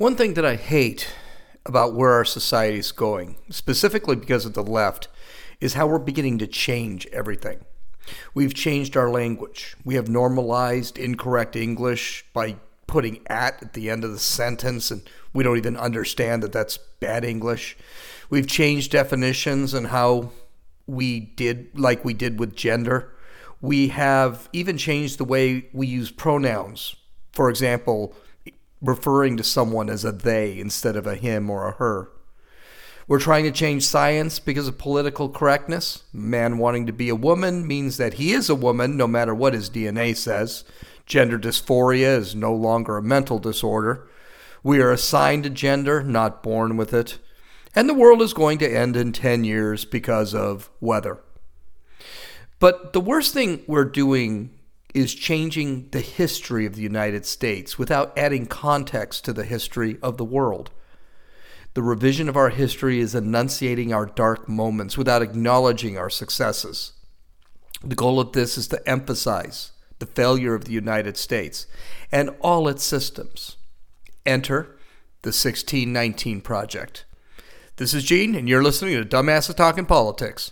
One thing that I hate about where our society is going, specifically because of the left, is how we're beginning to change everything. We've changed our language. We have normalized incorrect English by putting at at the end of the sentence, and we don't even understand that that's bad English. We've changed definitions and how we did, like we did with gender. We have even changed the way we use pronouns. For example, referring to someone as a they instead of a him or a her. We're trying to change science because of political correctness. Man wanting to be a woman means that he is a woman no matter what his DNA says. Gender dysphoria is no longer a mental disorder. We are assigned a gender, not born with it. And the world is going to end in 10 years because of weather. But the worst thing we're doing is changing the history of the United States without adding context to the history of the world. The revision of our history is enunciating our dark moments without acknowledging our successes. The goal of this is to emphasize the failure of the United States and all its systems. Enter the 1619 Project. This is Gene, and you're listening to Dumbasses Talking Politics.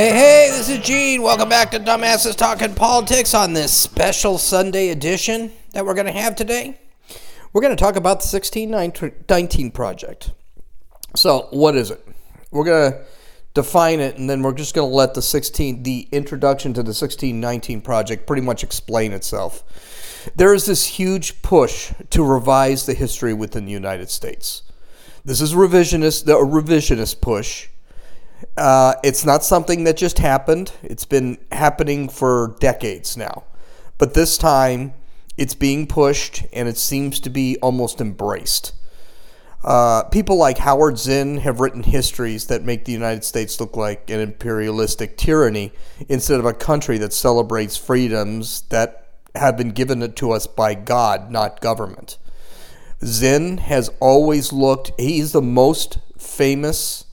Hey, hey, this is Gene. Welcome back to Dumbasses Talking Politics on this special Sunday edition that we're going to have today. We're going to talk about the 1619 Project. So, what is it? We're going to define it, and then we're just going to let the 16, the introduction to the 1619 Project pretty much explain itself. There is this huge push to revise the history within the United States. This is revisionist, a revisionist push uh, it's not something that just happened. It's been happening for decades now. But this time, it's being pushed and it seems to be almost embraced. Uh, people like Howard Zinn have written histories that make the United States look like an imperialistic tyranny instead of a country that celebrates freedoms that have been given to us by God, not government. Zinn has always looked, he's the most famous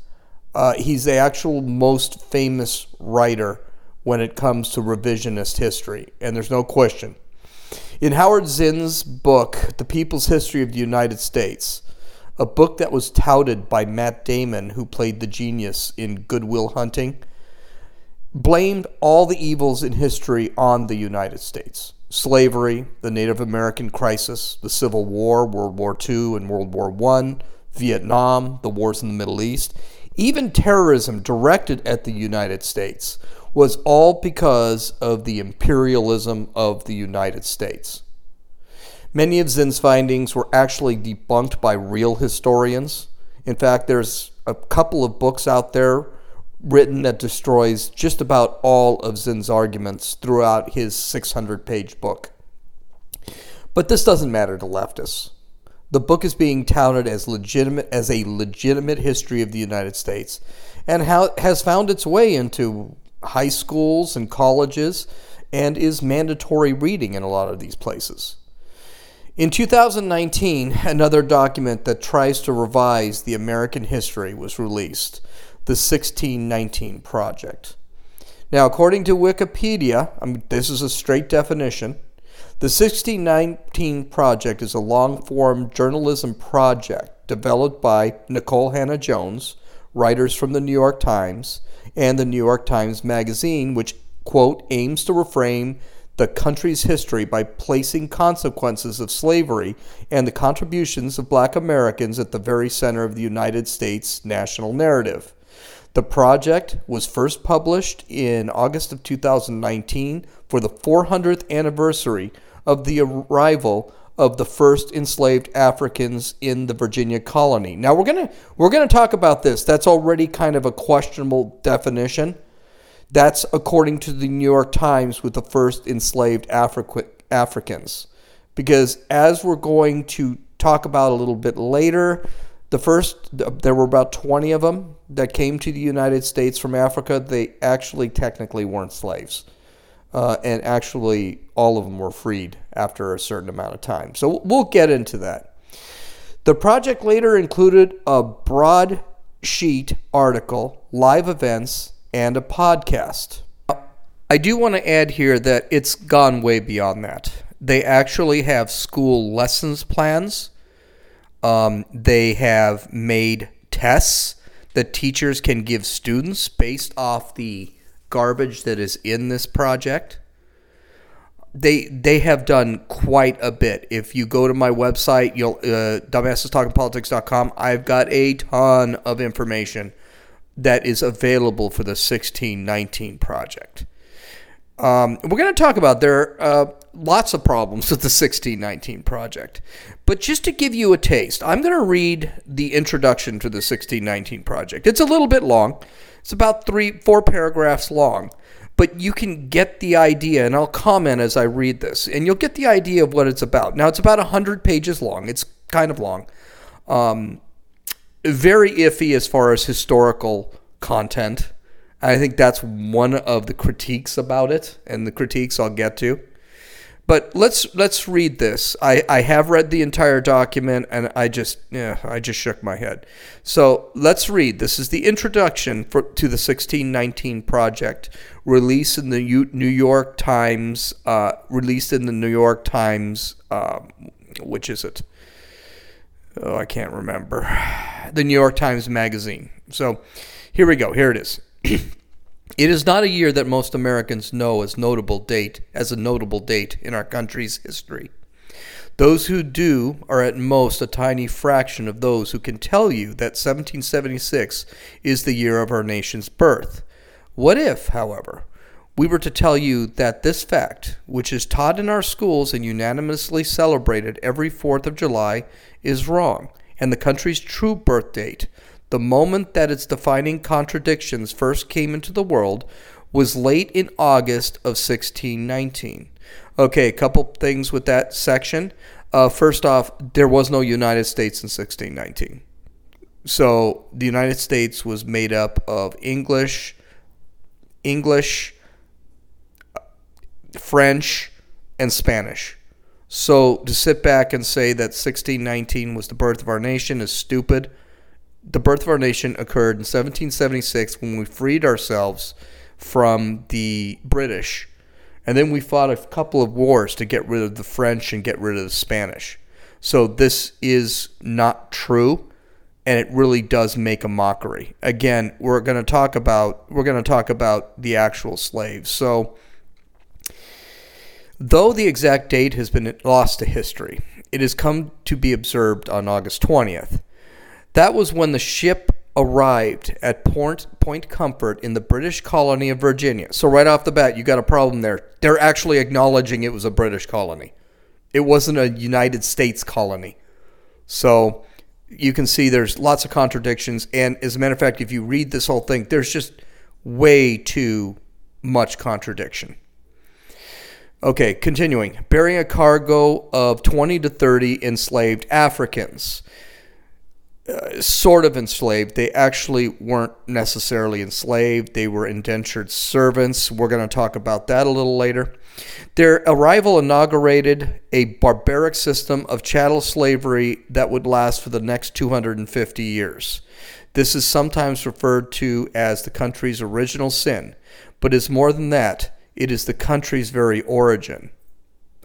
uh, he's the actual most famous writer when it comes to revisionist history, and there's no question. In Howard Zinn's book, The People's History of the United States, a book that was touted by Matt Damon, who played the genius in Good Will Hunting, blamed all the evils in history on the United States slavery, the Native American crisis, the Civil War, World War II and World War I, Vietnam, the wars in the Middle East. Even terrorism directed at the United States was all because of the imperialism of the United States. Many of Zinn's findings were actually debunked by real historians. In fact, there's a couple of books out there written that destroys just about all of Zinn's arguments throughout his 600 page book. But this doesn't matter to leftists. The book is being touted as legitimate as a legitimate history of the United States and how, has found its way into high schools and colleges and is mandatory reading in a lot of these places. In 2019, another document that tries to revise the American history was released, the 1619 Project. Now, according to Wikipedia, I mean, this is a straight definition, the 1619 Project is a long form journalism project developed by Nicole Hannah-Jones, writers from the New York Times, and the New York Times Magazine, which, quote, aims to reframe the country's history by placing consequences of slavery and the contributions of black Americans at the very center of the United States national narrative. The project was first published in August of 2019 for the 400th anniversary of the arrival of the first enslaved Africans in the Virginia colony. Now we're going to we're going to talk about this. That's already kind of a questionable definition. That's according to the New York Times with the first enslaved Afri- Africans. Because as we're going to talk about a little bit later, the first there were about 20 of them that came to the United States from Africa. They actually technically weren't slaves uh, and actually all of them were freed after a certain amount of time. So we'll get into that. The project later included a broadsheet article, live events, and a podcast. I do want to add here that it's gone way beyond that. They actually have school lessons plans. Um, they have made tests that teachers can give students based off the garbage that is in this project. They they have done quite a bit. If you go to my website, you'll uh, dumbassestalkingpolitics.com. I've got a ton of information that is available for the 1619 project. Um, we're going to talk about there are uh, lots of problems with the 1619 project. But just to give you a taste, I'm going to read the introduction to the 1619 project. It's a little bit long, it's about three, four paragraphs long. But you can get the idea, and I'll comment as I read this, and you'll get the idea of what it's about. Now, it's about 100 pages long. It's kind of long. Um, very iffy as far as historical content. I think that's one of the critiques about it, and the critiques I'll get to. But let's let's read this. I, I have read the entire document and I just yeah I just shook my head. So let's read. This is the introduction for, to the 1619 project, released in the New York Times. Uh, released in the New York Times. Um, which is it? Oh, I can't remember. The New York Times Magazine. So here we go. Here it is. It is not a year that most Americans know as notable date as a notable date in our country's history. Those who do are at most a tiny fraction of those who can tell you that 1776 is the year of our nation's birth. What if, however, we were to tell you that this fact, which is taught in our schools and unanimously celebrated every 4th of July, is wrong, and the country's true birth date, the moment that its defining contradictions first came into the world was late in August of 1619. Okay, a couple things with that section. Uh, first off, there was no United States in 1619. So the United States was made up of English, English, French, and Spanish. So to sit back and say that 1619 was the birth of our nation is stupid the birth of our nation occurred in 1776 when we freed ourselves from the British. And then we fought a couple of wars to get rid of the French and get rid of the Spanish. So this is not true and it really does make a mockery. Again, we're going to talk about we're going to talk about the actual slaves. So though the exact date has been lost to history, it has come to be observed on August 20th. That was when the ship arrived at Point, Point Comfort in the British colony of Virginia. So, right off the bat, you got a problem there. They're actually acknowledging it was a British colony, it wasn't a United States colony. So, you can see there's lots of contradictions. And as a matter of fact, if you read this whole thing, there's just way too much contradiction. Okay, continuing. Bearing a cargo of 20 to 30 enslaved Africans sort of enslaved. They actually weren't necessarily enslaved, they were indentured servants. We're going to talk about that a little later. Their arrival inaugurated a barbaric system of chattel slavery that would last for the next 250 years. This is sometimes referred to as the country's original sin, but is more than that. It is the country's very origin.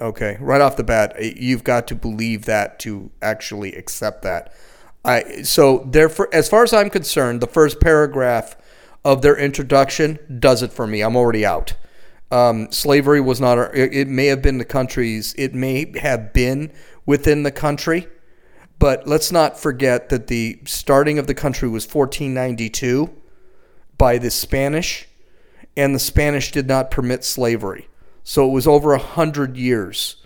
Okay, right off the bat, you've got to believe that to actually accept that. I so therefore, as far as I'm concerned, the first paragraph of their introduction does it for me. I'm already out. Um, slavery was not. It may have been the country's. It may have been within the country, but let's not forget that the starting of the country was 1492 by the Spanish, and the Spanish did not permit slavery. So it was over a hundred years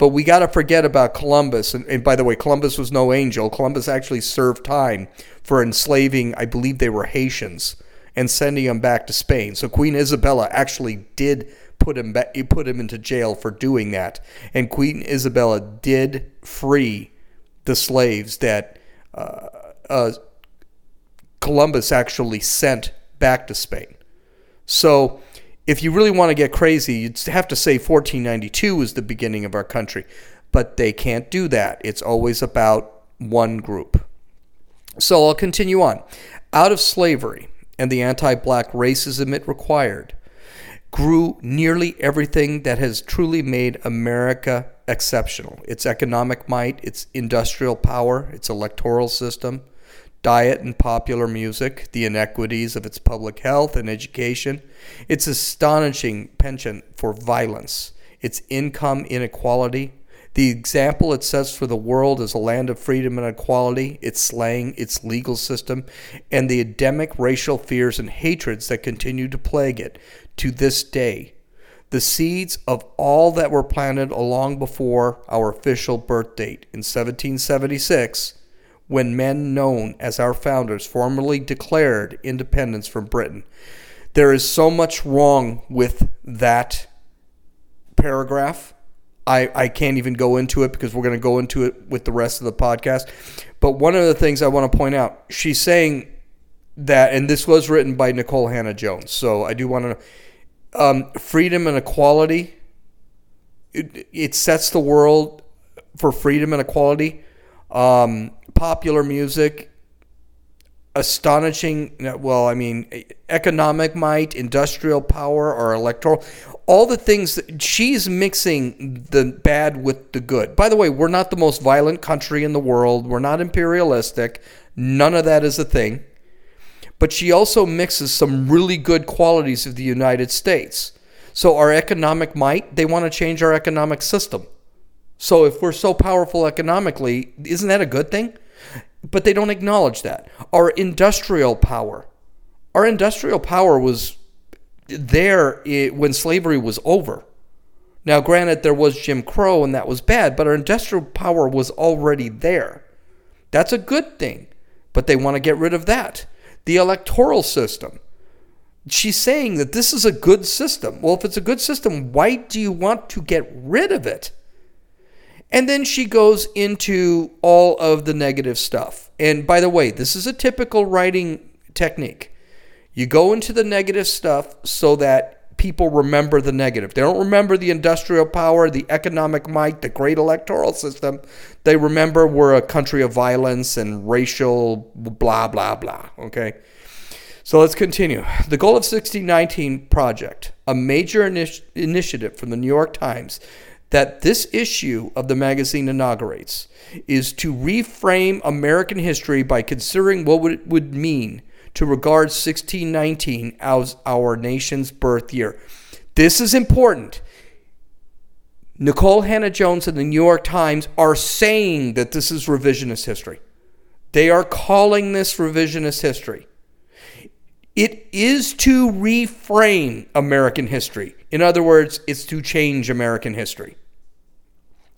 but we got to forget about Columbus. And, and, by the way, Columbus was no angel. Columbus actually served time for enslaving, I believe they were Haitians, and sending them back to Spain. So Queen Isabella actually did put him back, put him into jail for doing that. And Queen Isabella did free the slaves that uh, uh, Columbus actually sent back to Spain. So if you really want to get crazy, you'd have to say 1492 was the beginning of our country. But they can't do that. It's always about one group. So I'll continue on. Out of slavery and the anti black racism it required, grew nearly everything that has truly made America exceptional its economic might, its industrial power, its electoral system, diet and popular music, the inequities of its public health and education, its astonishing penchant for violence, its income inequality, the example it sets for the world as a land of freedom and equality, its slang, its legal system, and the endemic racial fears and hatreds that continue to plague it to this day. The seeds of all that were planted long before our official birth date. In 1776, when men known as our founders formally declared independence from Britain. There is so much wrong with that paragraph I, I can't even go into it because we're going to go into it with the rest of the podcast. But one of the things I want to point out, she's saying that, and this was written by Nicole Hannah-Jones. So I do want to, um, freedom and equality. It, it, sets the world for freedom and equality. Um, popular music, astonishing. Well, I mean, economic might, industrial power, or electoral all the things that she's mixing the bad with the good. By the way, we're not the most violent country in the world. We're not imperialistic. None of that is a thing. But she also mixes some really good qualities of the United States. So our economic might, they want to change our economic system. So if we're so powerful economically, isn't that a good thing? But they don't acknowledge that. Our industrial power, our industrial power was there when slavery was over. Now, granted, there was Jim Crow and that was bad, but our industrial power was already there. That's a good thing, but they want to get rid of that. The electoral system. She's saying that this is a good system. Well, if it's a good system, why do you want to get rid of it? And then she goes into all of the negative stuff. And by the way, this is a typical writing technique. You go into the negative stuff so that people remember the negative. They don't remember the industrial power, the economic might, the great electoral system. They remember we're a country of violence and racial blah, blah, blah. Okay? So let's continue. The Goal of 1619 Project, a major initi- initiative from the New York Times that this issue of the magazine inaugurates, is to reframe American history by considering what it would mean to regard 1619 as our nation's birth year. This is important. Nicole Hannah-Jones and the New York Times are saying that this is revisionist history. They are calling this revisionist history. It is to reframe American history. In other words, it's to change American history.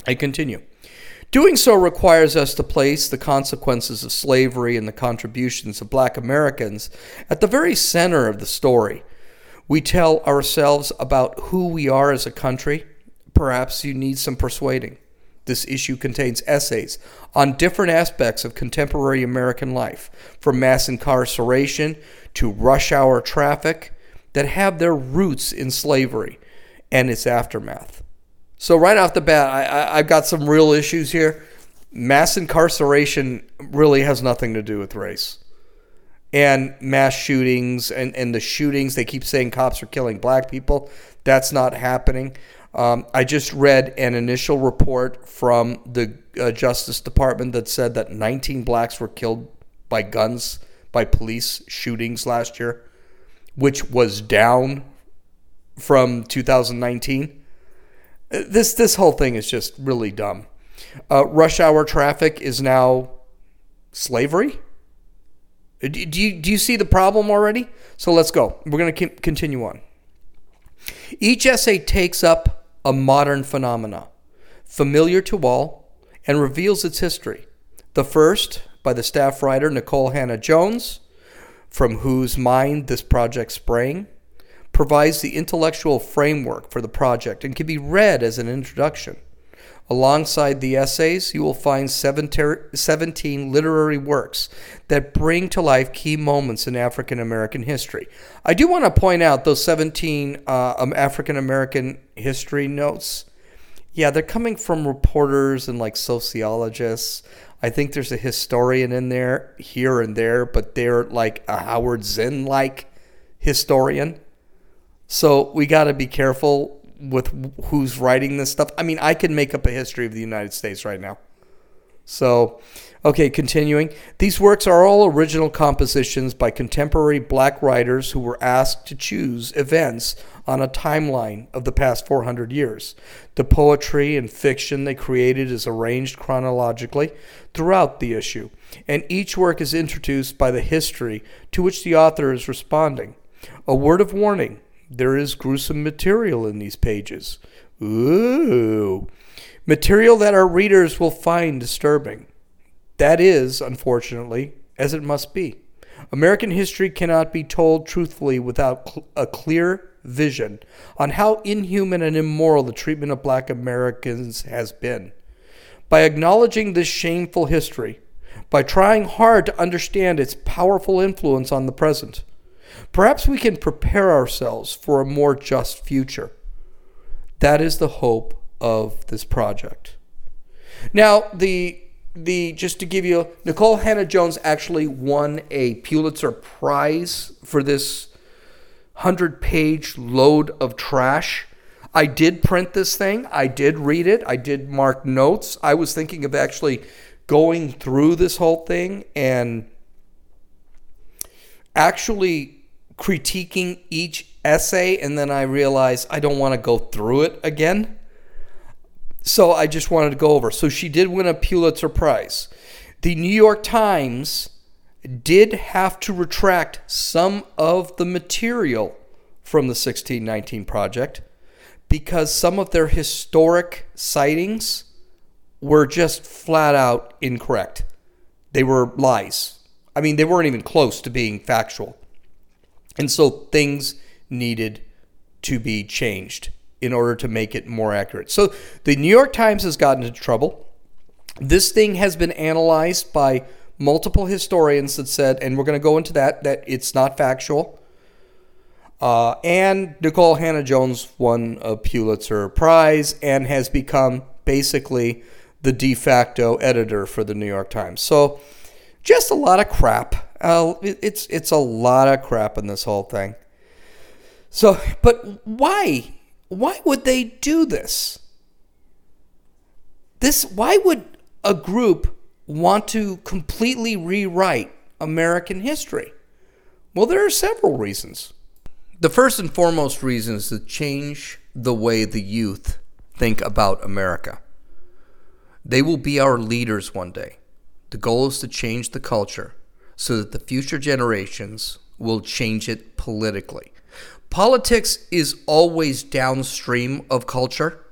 I continue. Doing so requires us to place the consequences of slavery and the contributions of black Americans at the very center of the story. We tell ourselves about who we are as a country. Perhaps you need some persuading. This issue contains essays on different aspects of contemporary American life, from mass incarceration to rush hour traffic, that have their roots in slavery and its aftermath. So right off the bat, I, have got some real issues here. Mass incarceration really has nothing to do with race. And mass shootings and, and the shootings, they keep saying cops are killing black people. That's not happening. Um, I just read an initial report from the uh, Justice Department that said that 19 blacks were killed by guns, by police shootings last year, which was down from 2019. This this whole thing is just really dumb. Uh, rush hour traffic is now slavery. Uh, do, do you do you see the problem already? So let's go. We're going to continue on. Each essay takes up a modern phenomena, familiar to all, and reveals its history. The first, by the staff writer Nicole Hannah-Jones, from whose mind this project sprang, provides the intellectual framework for the project and can be read as an introduction. Alongside the essays, you will find 17 literary works that bring to life key moments in African American history. I do want to point out those 17 uh, um, African American history notes. Yeah, they're coming from reporters and like sociologists. I think there's a historian in there here and there, but they're like a Howard Zinn like historian. So we got to be careful with who's writing this stuff. I mean, I can make up a history of the United States right now. So, okay, continuing. These works are all original compositions by contemporary black writers who were asked to choose events on a timeline of the past 400 years. The poetry and fiction they created is arranged chronologically throughout the issue, and each work is introduced by the history to which the author is responding. A word of warning there is gruesome material in these pages. Ooh. Material that our readers will find disturbing. That is, unfortunately, as it must be. American history cannot be told truthfully without cl- a clear vision on how inhuman and immoral the treatment of black Americans has been. By acknowledging this shameful history, by trying hard to understand its powerful influence on the present, perhaps we can prepare ourselves for a more just future. That is the hope of this project. Now, the the just to give you Nicole Hannah-Jones actually won a Pulitzer Prize for this 100 page load of trash. I did print this thing. I did read it. I did mark notes. I was thinking of actually going through this whole thing and actually critiquing each essay. And then I realized I don't want to go through it again. So I just wanted to go over. So she did win a Pulitzer Prize. The New York Times did have to retract some of the material from the 1619 project because some of their historic sightings were just flat out incorrect. They were lies. I mean, they weren't even close to being factual. And so things needed to be changed in order to make it more accurate. So the New York Times has gotten into trouble. This thing has been analyzed by multiple historians that said, and we're going to go into that, that it's not factual. Uh, and Nicole Hannah-Jones won a Pulitzer Prize and has become basically the de facto editor for the New York Times. So just a lot of crap. Uh, it's it's a lot of crap in this whole thing. So, but why? Why would they do this? This why would a group want to completely rewrite American history? Well, there are several reasons. The first and foremost reason is to change the way the youth think about America. They will be our leaders one day. The goal is to change the culture so that the future generations will change it politically. Politics is always downstream of culture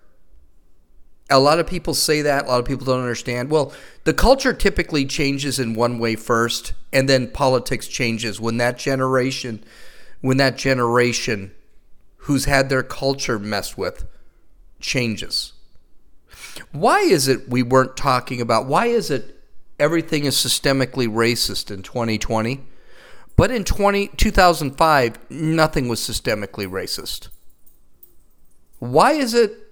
a lot of people say that. A lot of people don't understand. Well, the culture typically changes in one way first, and then politics changes when that generation, when that generation who's had their culture messed with changes. Why is it we weren't talking about? Why is it everything is systemically racist in 2020? But in 20, 2005, nothing was systemically racist. Why is it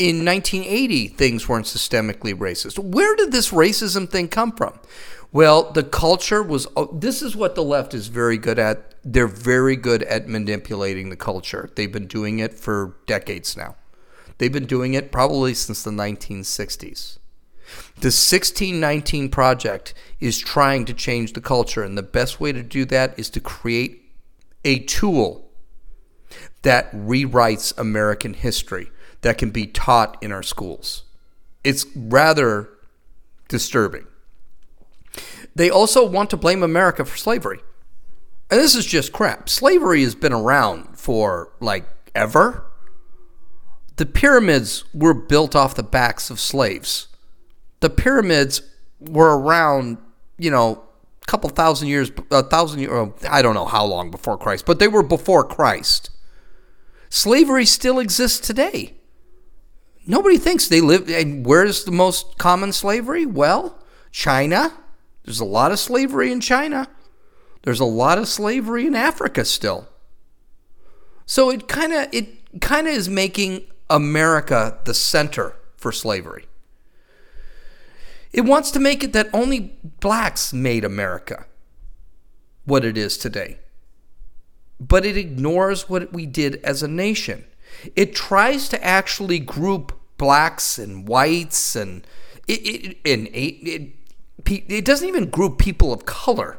in 1980 things weren't systemically racist. Where did this racism thing come from? Well, the culture was. Oh, this is what the left is very good at. They're very good at manipulating the culture. They've been doing it for decades now. They've been doing it probably since the 1960s. The 1619 Project is trying to change the culture, and the best way to do that is to create a tool that rewrites American history that can be taught in our schools. It's rather disturbing. They also want to blame America for slavery. And this is just crap. Slavery has been around for like ever. The pyramids were built off the backs of slaves. The pyramids were around, you know, a couple thousand years, a thousand years, oh, I don't know how long before Christ, but they were before Christ. Slavery still exists today. Nobody thinks they live. And where's the most common slavery? Well, China. There's a lot of slavery in China. There's a lot of slavery in Africa still. So it kind of it kind of is making America the center for slavery. It wants to make it that only blacks made America what it is today. but it ignores what we did as a nation. It tries to actually group blacks and whites and it, it, and it, it, it doesn't even group people of color.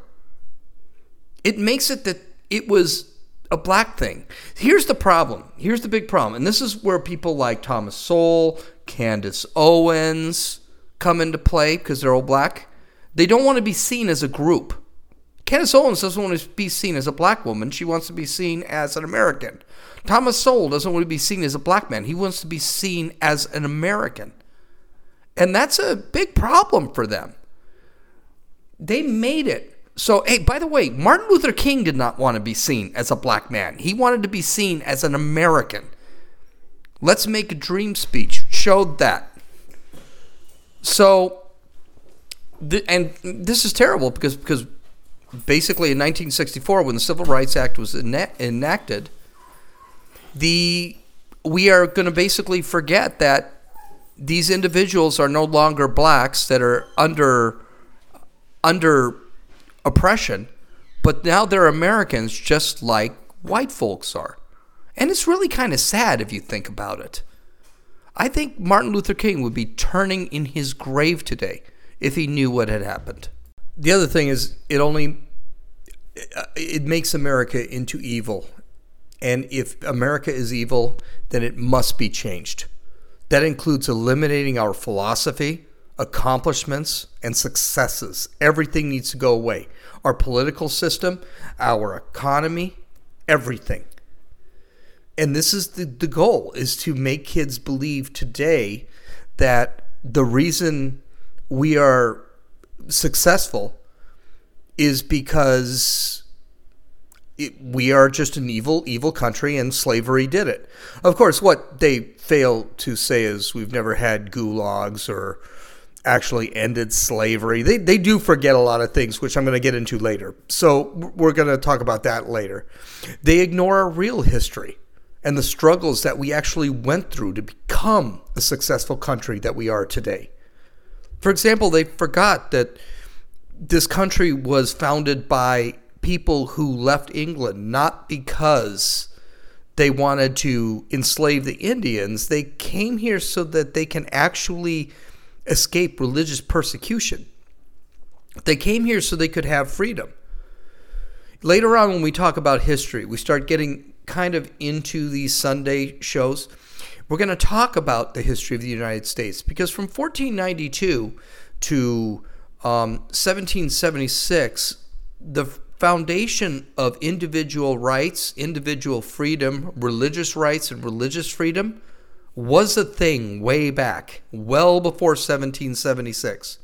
It makes it that it was a black thing. Here's the problem. Here's the big problem. And this is where people like Thomas Sowell, Candace Owens come into play because they're all black. They don't want to be seen as a group. Candace Owens doesn't want to be seen as a black woman. She wants to be seen as an American. Thomas Sowell doesn't want to be seen as a black man. He wants to be seen as an American. And that's a big problem for them. They made it. So, hey, by the way, Martin Luther King did not want to be seen as a black man. He wanted to be seen as an American. Let's make a dream speech showed that. So, and this is terrible because because basically in 1964 when the Civil Rights Act was enacted, the we are going to basically forget that these individuals are no longer blacks that are under under oppression, but now they're Americans just like white folks are. And it's really kind of sad if you think about it. I think Martin Luther King would be turning in his grave today if he knew what had happened. The other thing is it only uh, it makes America into evil. And if America is evil, then it must be changed. That includes eliminating our philosophy, accomplishments, and successes. Everything needs to go away. Our political system, our economy, everything. And this is the, the goal is to make kids believe today that the reason we are successful is because it, we are just an evil, evil country, and slavery did it. Of course, what they fail to say is we've never had gulags or actually ended slavery. They, they do forget a lot of things, which I'm going to get into later. So we're going to talk about that later. They ignore our real history and the struggles that we actually went through to become the successful country that we are today. For example, they forgot that this country was founded by people who left England not because they wanted to enslave the Indians. They came here so that they can actually escape religious persecution. They came here so they could have freedom. Later on, when we talk about history, we start getting kind of into these Sunday shows. We're going to talk about the history of the United States because from 1492 to um, 1776, the foundation of individual rights, individual freedom, religious rights, and religious freedom was a thing way back, well before 1776.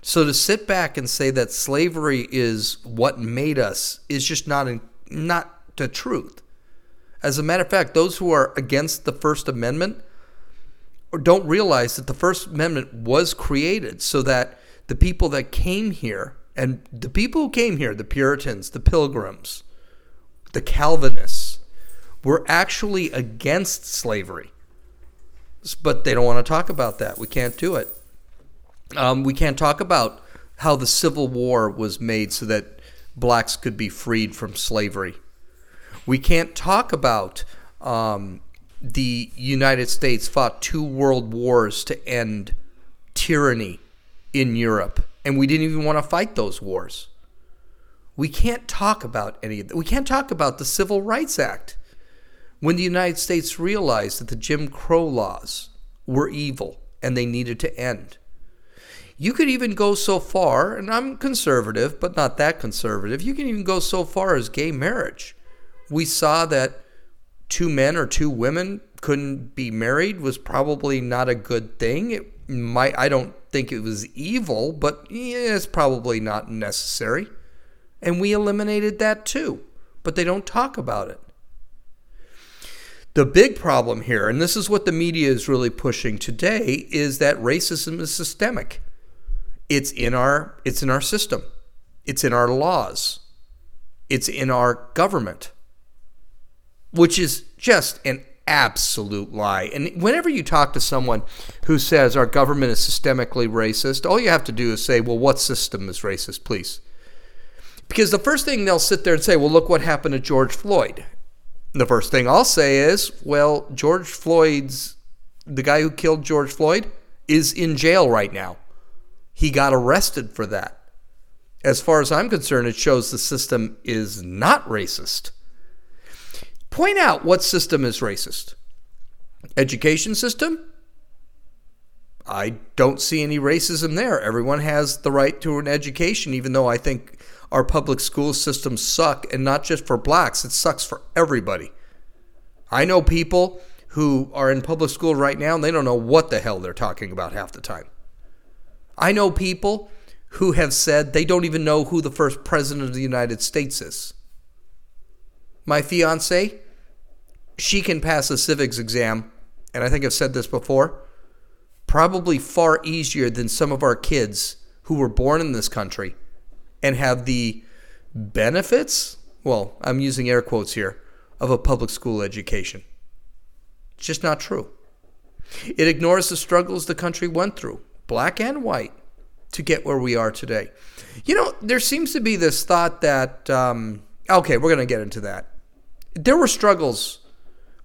So to sit back and say that slavery is what made us is just not not the truth. As a matter of fact, those who are against the First Amendment don't realize that the First Amendment was created so that the people that came here and the people who came here, the Puritans, the Pilgrims, the Calvinists, were actually against slavery. But they don't want to talk about that. We can't do it. Um, we can't talk about how the Civil War was made so that blacks could be freed from slavery. We can't talk about um, the United States fought two world wars to end tyranny in Europe and we didn't even want to fight those wars. We can't talk about any of that. We can't talk about the Civil Rights Act when the United States realized that the Jim Crow laws were evil and they needed to end. You could even go so far, and I'm conservative, but not that conservative. You can even go so far as gay marriage. We saw that two men or two women couldn't be married was probably not a good thing. It might I don't think it was evil, but it's probably not necessary. And we eliminated that too, but they don't talk about it. The big problem here, and this is what the media is really pushing today, is that racism is systemic. It's in our it's in our system. It's in our laws. It's in our government. Which is just an absolute lie. And whenever you talk to someone who says our government is systemically racist, all you have to do is say, well, what system is racist, please? Because the first thing they'll sit there and say, well, look what happened to George Floyd. The first thing I'll say is, well, George Floyd's, the guy who killed George Floyd, is in jail right now. He got arrested for that. As far as I'm concerned, it shows the system is not racist. Point out what system is racist. Education system? I don't see any racism there. Everyone has the right to an education, even though I think our public school systems suck, and not just for blacks, it sucks for everybody. I know people who are in public school right now and they don't know what the hell they're talking about half the time. I know people who have said they don't even know who the first president of the United States is. My fiance, she can pass a civics exam, and I think I've said this before, probably far easier than some of our kids who were born in this country and have the benefits, well, I'm using air quotes here, of a public school education. It's just not true. It ignores the struggles the country went through, black and white, to get where we are today. You know, there seems to be this thought that, um, okay, we're going to get into that. There were struggles.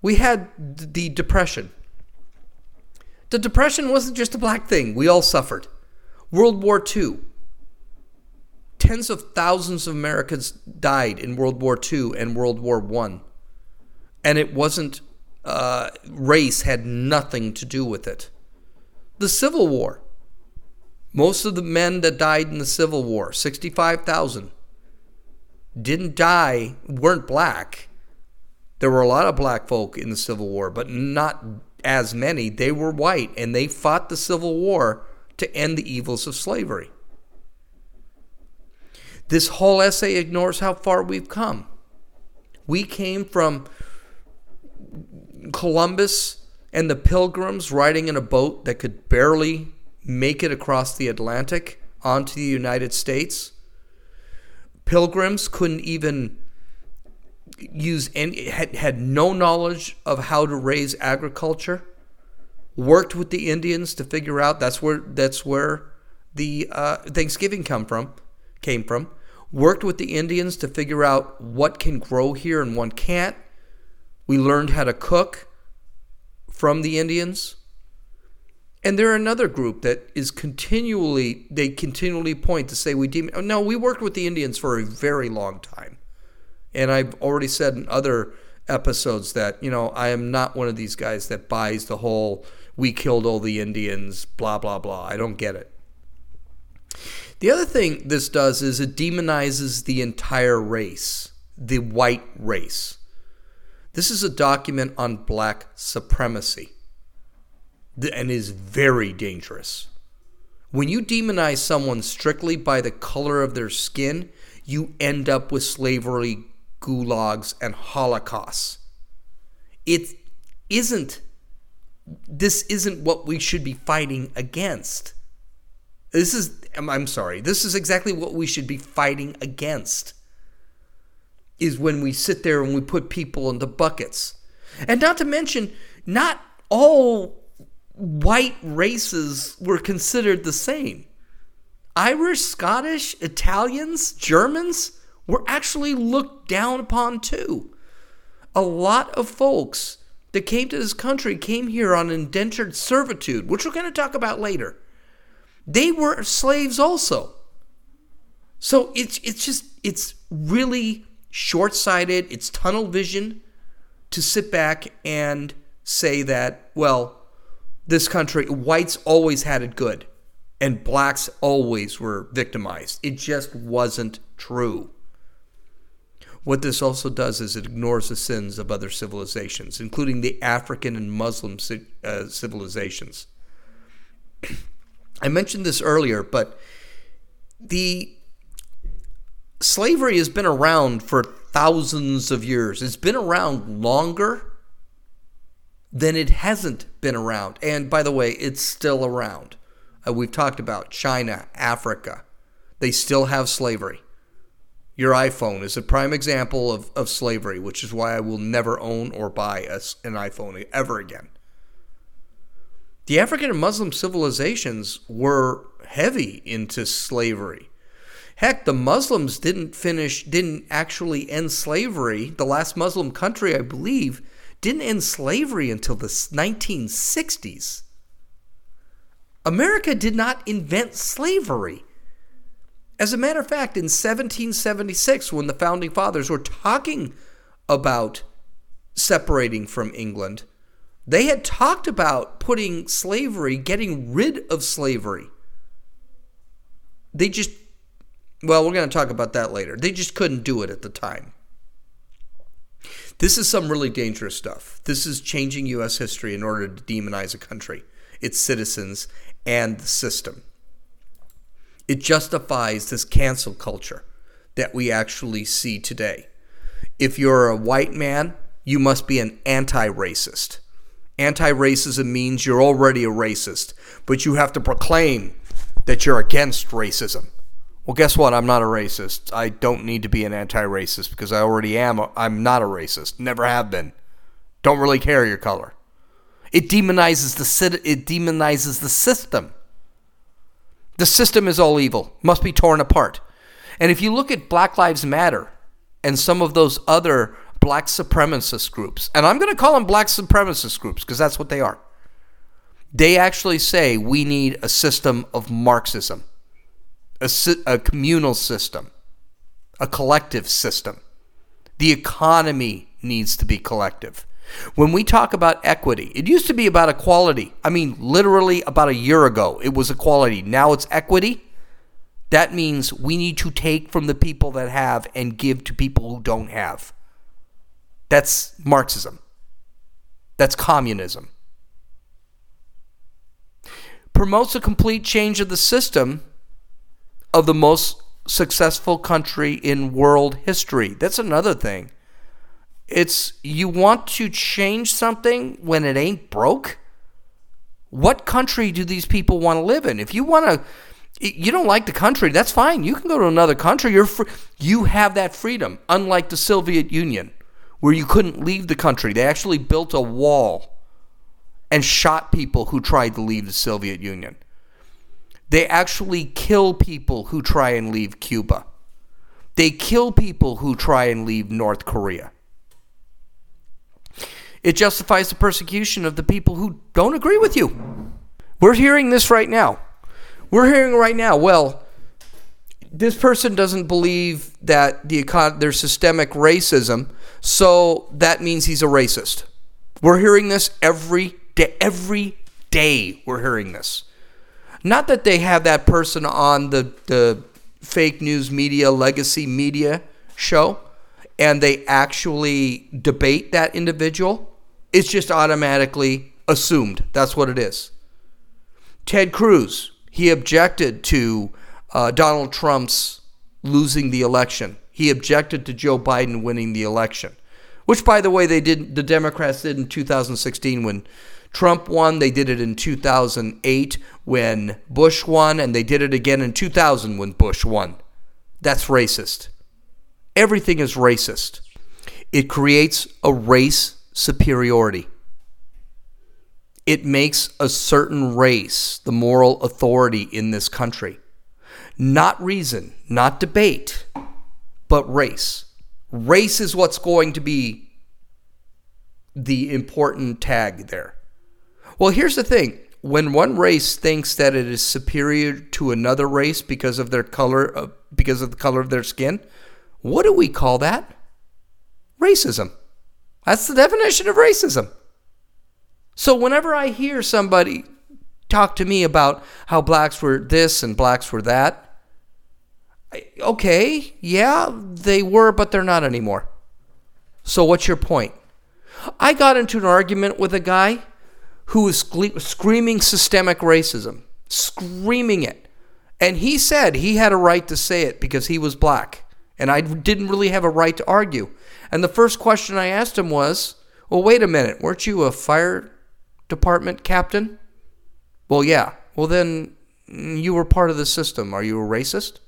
We had the Depression. The Depression wasn't just a black thing, we all suffered. World War II. Tens of thousands of Americans died in World War II and World War I. And it wasn't, uh, race had nothing to do with it. The Civil War most of the men that died in the Civil War, 65,000, didn't die, weren't black. There were a lot of black folk in the Civil War, but not as many. They were white, and they fought the Civil War to end the evils of slavery. This whole essay ignores how far we've come. We came from Columbus and the pilgrims riding in a boat that could barely make it across the Atlantic onto the United States. Pilgrims couldn't even use any had, had no knowledge of how to raise agriculture worked with the indians to figure out that's where that's where the uh, thanksgiving come from came from worked with the indians to figure out what can grow here and what can't we learned how to cook from the indians and they're another group that is continually, they continually point to say we dem- no, we worked with the Indians for a very long time. And I've already said in other episodes that, you know, I am not one of these guys that buys the whole we killed all the Indians, blah, blah, blah. I don't get it. The other thing this does is it demonizes the entire race, the white race. This is a document on black supremacy and is very dangerous. When you demonize someone strictly by the color of their skin, you end up with slavery, gulags, and holocausts. It isn't, this isn't what we should be fighting against. This is, I'm sorry, this is exactly what we should be fighting against. Is when we sit there and we put people into buckets. And not to mention, not all white races were considered the same. Irish, Scottish, Italians, Germans were actually looked down upon too. A lot of folks that came to this country came here on indentured servitude, which we're going to talk about later. They were slaves also. So it's it's just it's really short-sighted, it's tunnel vision to sit back and say that, well, this country, whites always had it good and blacks always were victimized. It just wasn't true. What this also does is it ignores the sins of other civilizations, including the African and Muslim uh, civilizations. I mentioned this earlier, but the slavery has been around for thousands of years. It's been around longer than it hasn't been around. And by the way, it's still around. Uh, we've talked about China, Africa. They still have slavery. Your iPhone is a prime example of, of slavery, which is why I will never own or buy a, an iPhone ever again. The African and Muslim civilizations were heavy into slavery. Heck, the Muslims didn't finish, didn't actually end slavery. The last Muslim country, I believe, didn't end slavery until the 1960s. America did not invent slavery. As a matter of fact, in 1776, when the founding fathers were talking about separating from England, they had talked about putting slavery, getting rid of slavery. They just well, we're going to talk about that later. They just couldn't do it at the time. This is some really dangerous stuff. This is changing U.S. history in order to demonize a country, its citizens, and the system. It justifies this cancel culture that we actually see today. If you're a white man, you must be an anti racist. Anti racism means you're already a racist, but you have to proclaim that you're against racism. Well, guess what? I'm not a racist. I don't need to be an anti-racist because I already am. I'm not a racist. Never have been. Don't really care your color. It demonizes the it demonizes the system. The system is all evil. Must be torn apart. And if you look at Black Lives Matter and some of those other black supremacist groups, and I'm going to call them black supremacist groups because that's what they are. They actually say we need a system of Marxism a, a communal system, a collective system. The economy needs to be collective. When we talk about equity, it used to be about equality. I mean, literally about a year ago, it was equality. Now it's equity. That means we need to take from the people that have and give to people who don't have. That's Marxism. That's communism. Promotes a complete change of the system of the most successful country in world history. That's another thing. It's you want to change something when it ain't broke? What country do these people want to live in? If you want to you don't like the country, that's fine. You can go to another country. You're free. you have that freedom, unlike the Soviet Union where you couldn't leave the country. They actually built a wall and shot people who tried to leave the Soviet Union. They actually kill people who try and leave Cuba. They kill people who try and leave North Korea. It justifies the persecution of the people who don't agree with you. We're hearing this right now. We're hearing right now, well, this person doesn't believe that the econ- there's systemic racism, so that means he's a racist. We're hearing this every day. Every day we're hearing this. Not that they have that person on the, the fake news media, legacy media show, and they actually debate that individual. It's just automatically assumed. That's what it is. Ted Cruz, he objected to uh, Donald Trump's losing the election. He objected to Joe Biden winning the election, which, by the way, they did. The Democrats did in 2016 when Trump won. They did it in 2008 when Bush won, and they did it again in 2000 when Bush won. That's racist. Everything is racist. It creates a race superiority. It makes a certain race the moral authority in this country. Not reason, not debate, but race. Race is what's going to be the important tag there. Well, here's the thing when one race thinks that it is superior to another race because of their color, uh, because of the color of their skin, what do we call that? Racism. That's the definition of racism. So whenever I hear somebody talk to me about how blacks were this and blacks were that, okay, yeah, they were, but they're not anymore. So what's your point? I got into an argument with a guy who was screaming systemic racism, screaming it. And he said he had a right to say it because he was black. And I didn't really have a right to argue. And the first question I asked him was, Well, wait a minute, weren't you a fire department captain? Well, yeah. Well, then mm, you were part of the system. Are you a racist?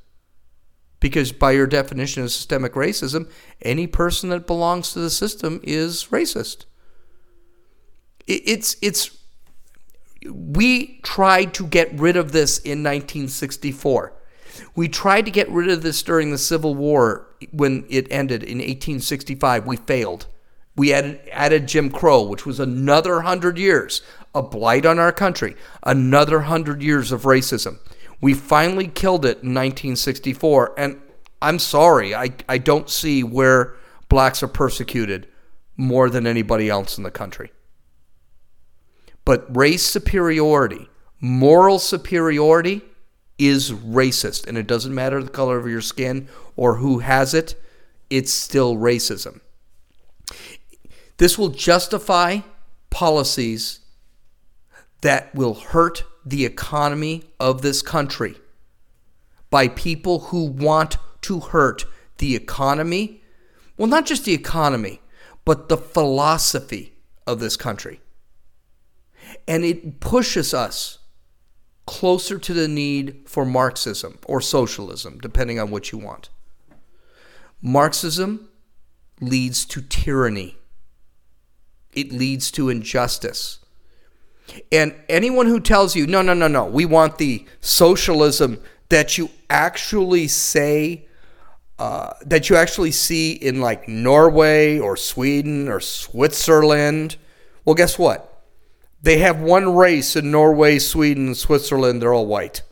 Because by your definition of systemic racism, any person that belongs to the system is racist it's it's we tried to get rid of this in 1964. We tried to get rid of this during the Civil War when it ended in 1865. We failed. We added, added Jim Crow, which was another hundred years, a blight on our country, another hundred years of racism. We finally killed it in 1964, and I'm sorry, I, I don't see where blacks are persecuted more than anybody else in the country. But race superiority, moral superiority, is racist. And it doesn't matter the color of your skin or who has it, it's still racism. This will justify policies that will hurt the economy of this country by people who want to hurt the economy. Well, not just the economy, but the philosophy of this country. And it pushes us closer to the need for Marxism or socialism, depending on what you want. Marxism leads to tyranny, it leads to injustice. And anyone who tells you, no, no, no, no, we want the socialism that you actually say, uh, that you actually see in like Norway or Sweden or Switzerland, well, guess what? They have one race in Norway, Sweden, Switzerland, they're all white.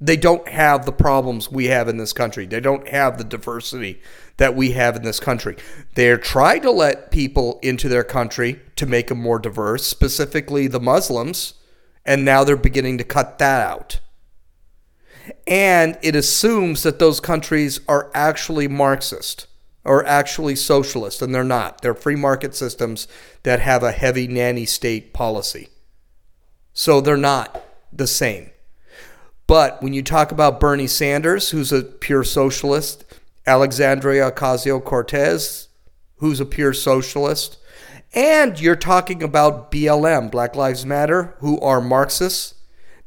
They don't have the problems we have in this country. They don't have the diversity that we have in this country. They're trying to let people into their country to make them more diverse, specifically the Muslims, and now they're beginning to cut that out. And it assumes that those countries are actually Marxist or actually socialist, and they're not. They're free market systems that have a heavy nanny state policy. So they're not the same. But when you talk about Bernie Sanders, who's a pure socialist, Alexandria Ocasio Cortez, who's a pure socialist, and you're talking about BLM, Black Lives Matter, who are Marxists,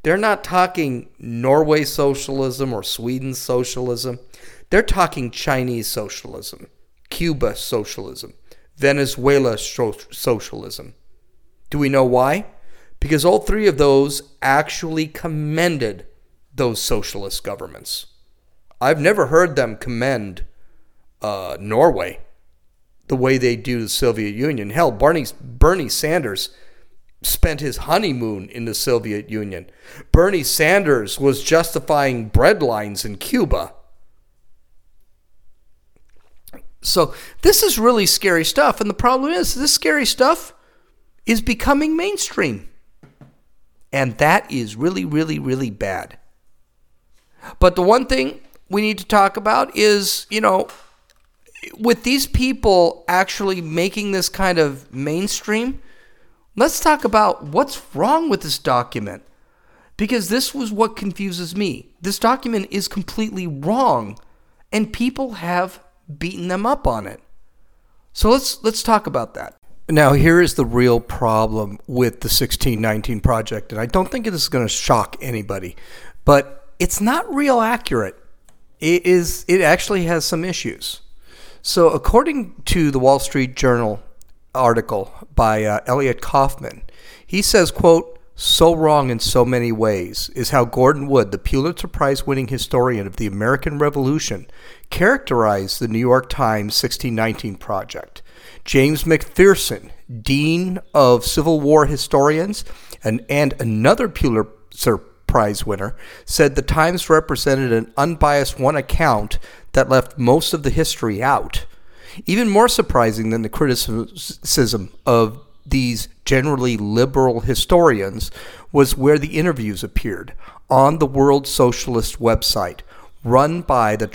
they're not talking Norway socialism or Sweden socialism. They're talking Chinese socialism, Cuba socialism, Venezuela socialism. Do we know why? Because all three of those actually commended those socialist governments. I've never heard them commend uh, Norway the way they do the Soviet Union. Hell, Bernie, Bernie Sanders spent his honeymoon in the Soviet Union. Bernie Sanders was justifying bread lines in Cuba. So this is really scary stuff. And the problem is, this scary stuff is becoming mainstream. And that is really, really, really bad. But the one thing we need to talk about is, you know, with these people actually making this kind of mainstream, let's talk about what's wrong with this document. Because this was what confuses me. This document is completely wrong, and people have beaten them up on it. So let's let's talk about that. Now, here is the real problem with the 1619 project, and I don't think it is going to shock anybody, but it's not real accurate. It is. It actually has some issues. So, according to the Wall Street Journal article by uh, Elliot Kaufman, he says, "quote so wrong in so many ways is how Gordon Wood, the Pulitzer Prize winning historian of the American Revolution, characterized the New York Times 1619 Project. James McPherson, Dean of Civil War Historians and, and another Pulitzer Prize winner, said the Times represented an unbiased one account that left most of the history out. Even more surprising than the criticism of these generally liberal historians was where the interviews appeared on the World Socialist website, run by the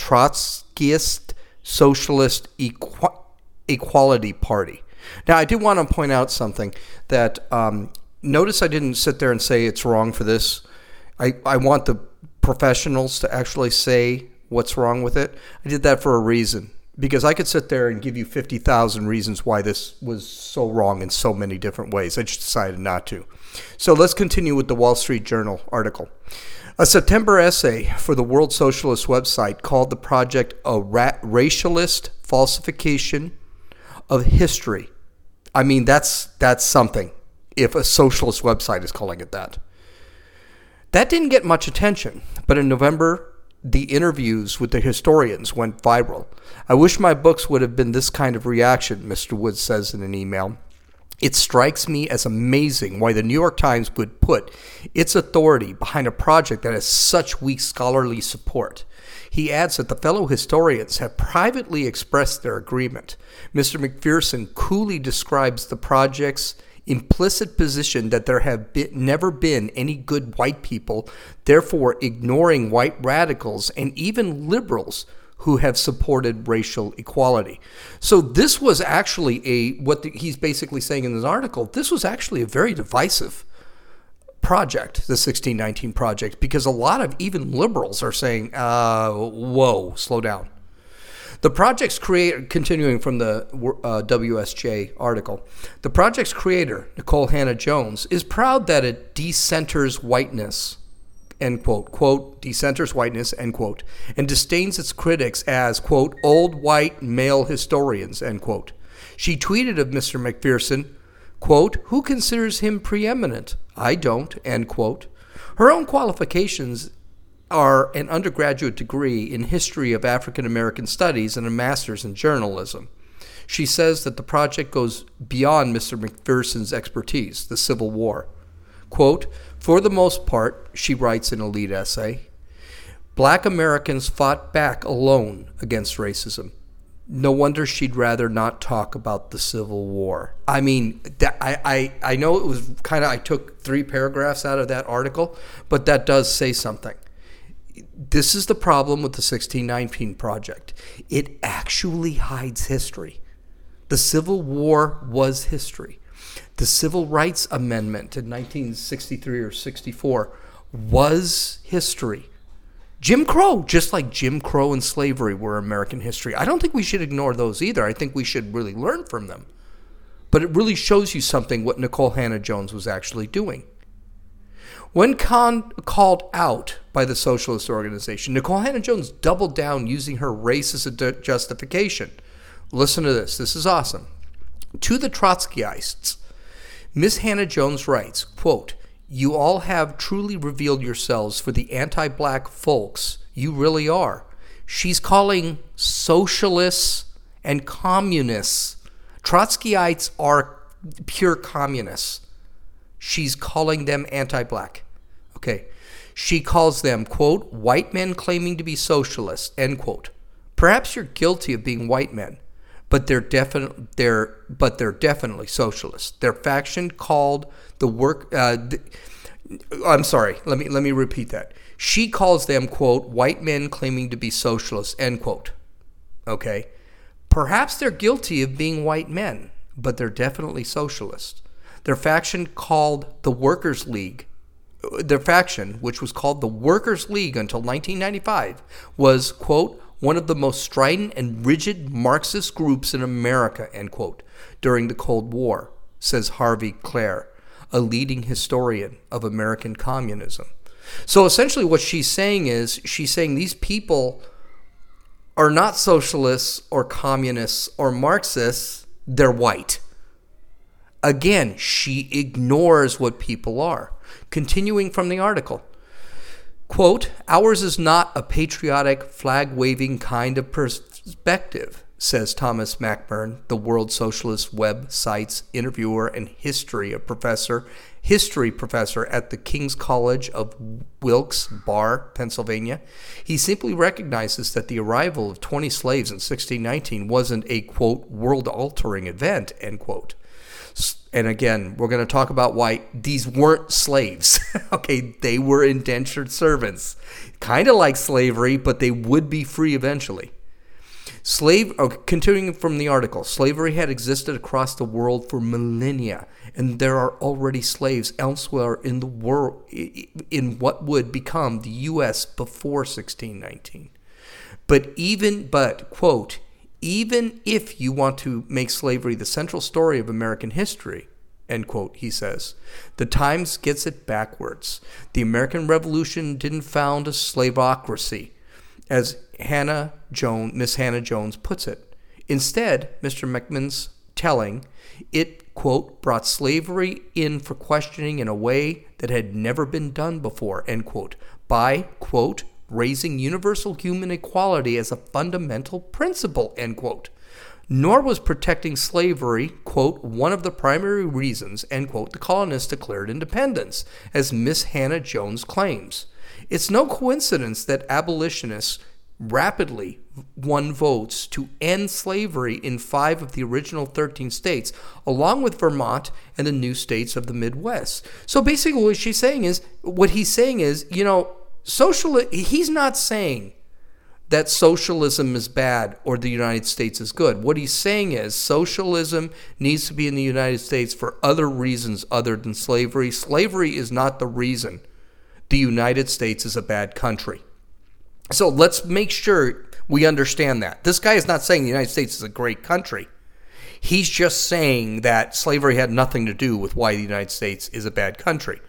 Trotskyist Socialist Equ- Equality Party. Now, I do want to point out something that um, notice I didn't sit there and say it's wrong for this. I, I want the professionals to actually say what's wrong with it. I did that for a reason because I could sit there and give you 50,000 reasons why this was so wrong in so many different ways. I just decided not to. So let's continue with the Wall Street Journal article. A September essay for the World Socialist website called the project a ra- racialist falsification of history. I mean, that's, that's something if a socialist website is calling it that. That didn't get much attention, but in November, the interviews with the historians went viral. I wish my books would have been this kind of reaction, Mr. Woods says in an email. It strikes me as amazing why the New York Times would put its authority behind a project that has such weak scholarly support. He adds that the fellow historians have privately expressed their agreement. Mr. McPherson coolly describes the project's implicit position that there have been, never been any good white people, therefore ignoring white radicals and even liberals who have supported racial equality. So this was actually a what the, he's basically saying in this article. This was actually a very divisive project, the 1619 project, because a lot of even liberals are saying, uh, "Whoa, slow down." The project's creator, continuing from the uh, WSJ article, the project's creator, Nikole Hannah-Jones, is proud that it decenters whiteness end quote, quote, decenters whiteness, end quote, and disdains its critics as, quote, old white male historians, end quote. She tweeted of Mr. McPherson, quote, who considers him preeminent? I don't, end quote. Her own qualifications are an undergraduate degree in history of African American studies and a master's in journalism. She says that the project goes beyond Mr. McPherson's expertise, the Civil War. Quote, for the most part, she writes in a lead essay, black Americans fought back alone against racism. No wonder she'd rather not talk about the Civil War. I mean, that, I, I, I know it was kind of, I took three paragraphs out of that article, but that does say something. This is the problem with the 1619 Project. It actually hides history. The Civil War was history. The Civil Rights Amendment in 1963 or 64 was history. Jim Crow, just like Jim Crow and slavery were American history. I don't think we should ignore those either. I think we should really learn from them. But it really shows you something what Nikole Hannah-Jones was actually doing. When con- called out by the socialist organization, Nikole Hannah-Jones doubled down using her race as a justification. Listen to this. This is awesome. To the Trotskyists, Miss Hannah-Jones writes, quote, You all have truly revealed yourselves for the anti black folks. You really are. She's calling socialists and communists. Trotskyites are pure communists. She's calling them anti black. Okay. She calls them, quote, white men claiming to be socialists, end quote. Perhaps you're guilty of being white men but they're definitely they're but they're definitely socialists. Their faction called the work. Uh, the, I'm sorry. Let me let me repeat that. She calls them quote white men claiming to be socialists end quote. Okay, perhaps they're guilty of being white men, but they're definitely socialists. Their faction called the Workers' League their faction, which was called the Workers' League until 1995, was, quote, one of the most strident and rigid Marxist groups in America, end quote, during the Cold War, says Harvey Klehr, a leading historian of American communism. So essentially, what she's saying is she's saying these people are not socialists or communists or Marxists, they're white. Again, she ignores what people are. Continuing from the article, Quote, ours is not a patriotic, flag waving kind of perspective, says Thomas Mackaman, the World Socialist Web Site's interviewer and history professor, history professor at the King's College of Wilkes-Barre, Pennsylvania. He simply recognizes that the arrival of 20 slaves in 1619 wasn't a quote world altering event, end quote and again, we're going to talk about why these weren't slaves. okay, they were indentured servants, kind of like slavery, but they would be free eventually. Slave, continuing from the article, slavery had existed across the world for millennia, and there are already slaves elsewhere in the world in what would become the U.S. before 1619. But even, but quote, even if you want to make slavery the central story of American history, end quote, he says. The Times gets it backwards. The American Revolution didn't found a slavocracy, as Hannah Jones, Miss Hannah-Jones puts it. Instead, Mr. Mackaman's telling, it, quote, brought slavery in for questioning in a way that had never been done before, end quote, by, quote, raising universal human equality as a fundamental principle, end quote. Nor was protecting slavery, quote, one of the primary reasons, end quote, the colonists declared independence, as Miss Hannah Jones claims. It's no coincidence that abolitionists rapidly won votes to end slavery in five of the original 13 states, along with Vermont and the new states of the Midwest. So basically, what she's saying is, what he's saying is, you know, social. He's not saying that socialism is bad or the United States is good. What he's saying is socialism needs to be in the United States for other reasons other than slavery. Slavery is not the reason the United States is a bad country. So let's make sure we understand that. This guy is not saying the United States is a great country. He's just saying that slavery had nothing to do with why the United States is a bad country.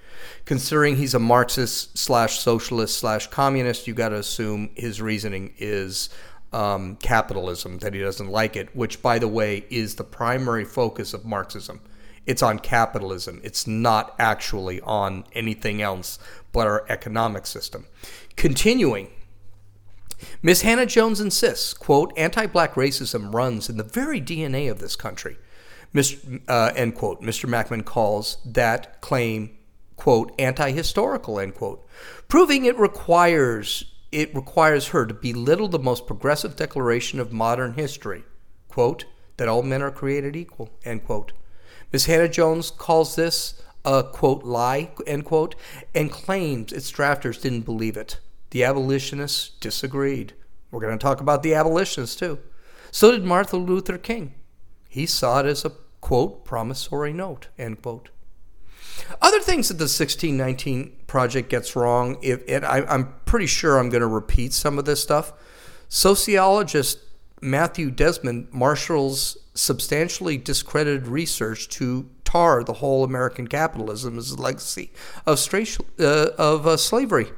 Considering he's a Marxist slash socialist slash communist, you got to assume his reasoning is um, capitalism, that he doesn't like it, which, by the way, is the primary focus of Marxism. It's on capitalism. It's not actually on anything else but our economic system. Continuing, Miss Hannah Jones insists, quote, anti-black racism runs in the very DNA of this country. Mr., uh, end quote. Mr. Mackaman calls that claim, quote, anti-historical, end quote, proving it requires it requires her to belittle the most progressive declaration of modern history, quote, that all men are created equal, end quote. Miss Hannah Jones calls this a quote lie, end quote, and claims its drafters didn't believe it. The abolitionists disagreed. We're going to talk about the abolitionists too. So did Martin Luther King. He saw it as a quote promissory note end quote. Other things that the 1619 project gets wrong, if and I, I'm pretty sure I'm going to repeat some of this stuff. Sociologist Matthew Desmond marshals substantially discredited research to tar the whole American capitalism as a legacy of, straight, uh, of uh, slavery.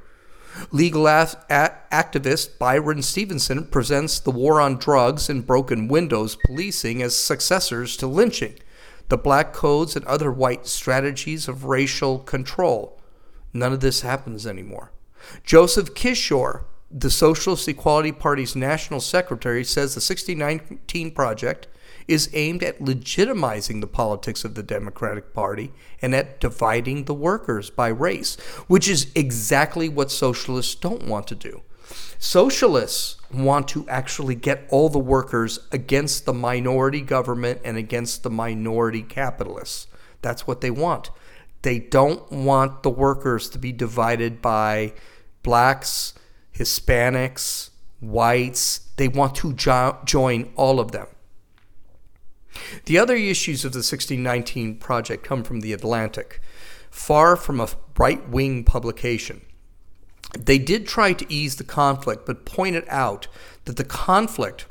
Legal activist Byron Stevenson presents the war on drugs and broken windows policing as successors to lynching, the black codes, and other white strategies of racial control. None of this happens anymore. Joseph Kishore, the Socialist Equality Party's national secretary, says the 1619 Project is aimed at legitimizing the politics of the Democratic Party and at dividing the workers by race, which is exactly what socialists don't want to do. Socialists want to actually get all the workers against the minority government and against the minority capitalists. That's what they want. They don't want the workers to be divided by blacks, Hispanics, whites. They want to jo- join all of them. The other issues of the 1619 project come from The Atlantic, far from a right wing publication. They did try to ease the conflict, but pointed out that the conflict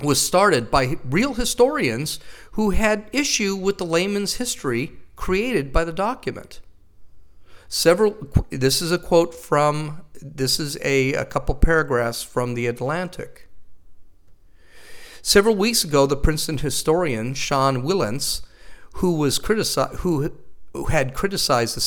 was started by real historians who had issue with the layman's history created by the document. Several this is a quote from this is a, a couple paragraphs from the Atlantic. Several weeks ago, the Princeton historian Sean Wilentz, who was critici- who, who had criticized the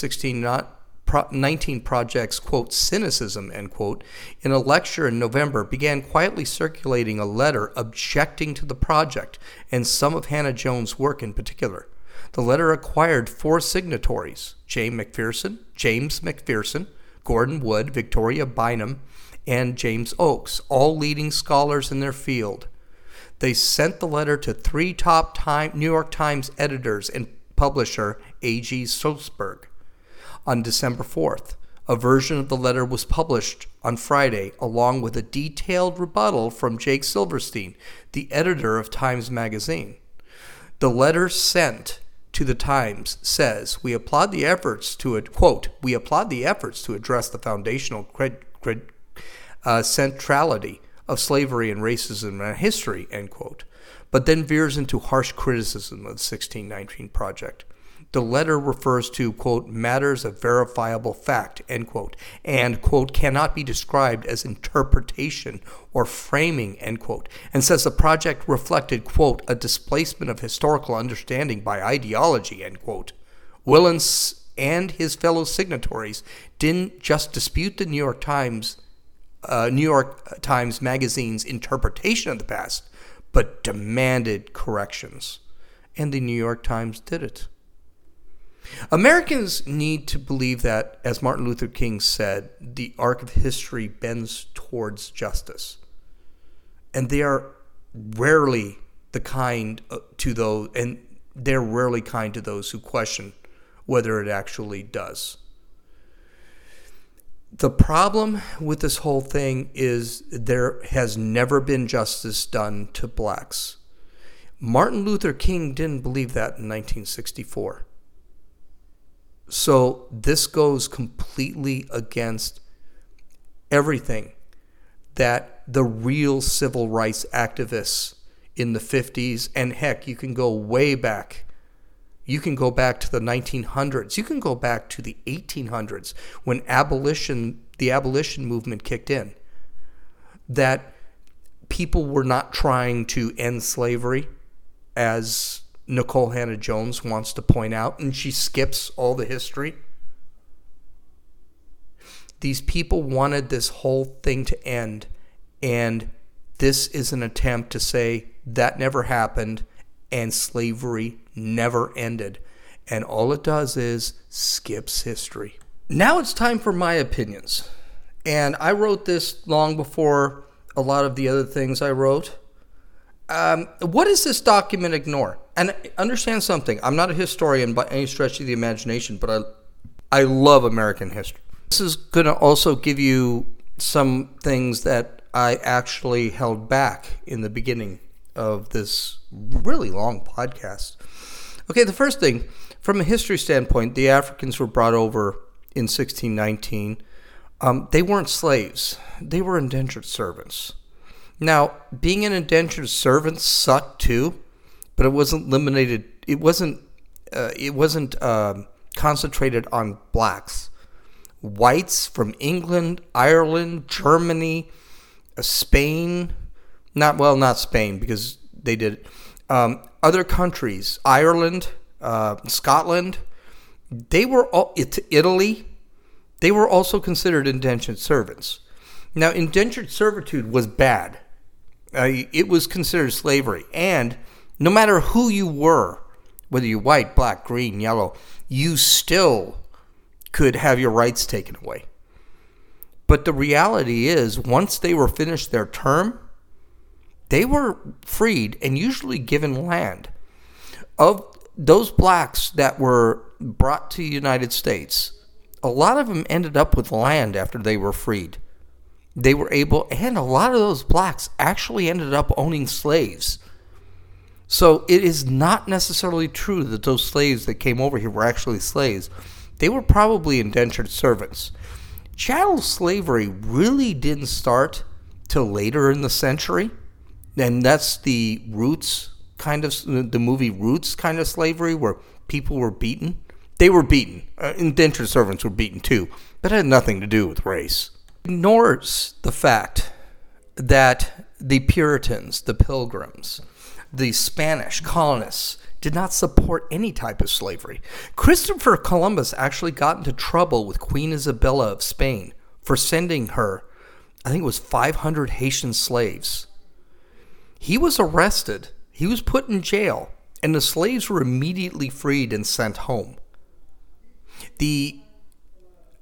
1619 project's quote cynicism end quote in a lecture in November, began quietly circulating a letter objecting to the project and some of Hannah Jones' work in particular. The letter acquired four signatories: James McPherson, James McPherson, Gordon Wood, Victoria Bynum, and James Oakes, all leading scholars in their field. They sent the letter to three top time, New York Times editors and publisher A.G. Sulzberg on December 4th. A version of the letter was published on Friday, along with a detailed rebuttal from Jake Silverstein, the editor of Times Magazine. The letter sent to the Times says, "We applaud the efforts to quote. We applaud the efforts to address the foundational cred, cred, uh, centrality of slavery and racism in history, end quote, but then veers into harsh criticism of the 1619 Project. The letter refers to, quote, matters of verifiable fact, end quote, and, quote, cannot be described as interpretation or framing, end quote, and says the project reflected, quote, a displacement of historical understanding by ideology, end quote. Wilentz and his fellow signatories didn't just dispute the New York Times uh, New York Times Magazine's interpretation of the past, but demanded corrections. And the New York Times did it. Americans need to believe that, as Martin Luther King said, the arc of history bends towards justice. And they are rarely the kind uh, to those, and they're rarely kind to those who question whether it actually does. The problem with this whole thing is there has never been justice done to blacks. Martin Luther King didn't believe that in 1964. So this goes completely against everything that the real civil rights activists in the 50s, and heck, you can go way back. You can go back to the 1900s. You can go back to the 1800s when abolition, the abolition movement kicked in. That people were not trying to end slavery, as Nikole Hannah Jones wants to point out, and she skips all the history. These people wanted this whole thing to end, and this is an attempt to say that never happened and slavery never ended. And all it does is skips history. Now it's time for my opinions. And I wrote this long before a lot of the other things I wrote. Um, what does this document ignore? And understand something. I'm not a historian by any stretch of the imagination, but I, I love American history. This is going to also give you some things that I actually held back in the beginning of this really long podcast. Okay, the first thing, from a history standpoint, the Africans were brought over in 1619. Um, they weren't slaves, they were indentured servants. Now, being an indentured servant sucked too, but it wasn't limited. It wasn't. Uh, it wasn't uh, concentrated on blacks. Whites from England, Ireland, Germany, uh, Spain, not well, not Spain because they did. Um, other countries, Ireland, uh, Scotland, they were all Italy. They were also considered indentured servants. Now, indentured servitude was bad. Uh, it was considered slavery, and no matter who you were, whether you're white, black, green, yellow, you still could have your rights taken away. But the reality is, once they were finished their term, they were freed and usually given land. Of those blacks that were brought to the United States, a lot of them ended up with land after they were freed. They were able, and a lot of those blacks actually ended up owning slaves. So it is not necessarily true that those slaves that came over here were actually slaves. They were probably indentured servants. Chattel slavery really didn't start till later in the century and that's the Roots kind of the movie Roots kind of slavery where people were beaten. They were beaten. Uh, indentured servants were beaten too, but had nothing to do with race. Ignores the fact that the Puritans, the Pilgrims, the Spanish colonists did not support any type of slavery. Christopher Columbus actually got into trouble with Queen Isabella of Spain for sending her, I think it was 500 Haitian slaves he was arrested, he was put in jail, and the slaves were immediately freed and sent home. The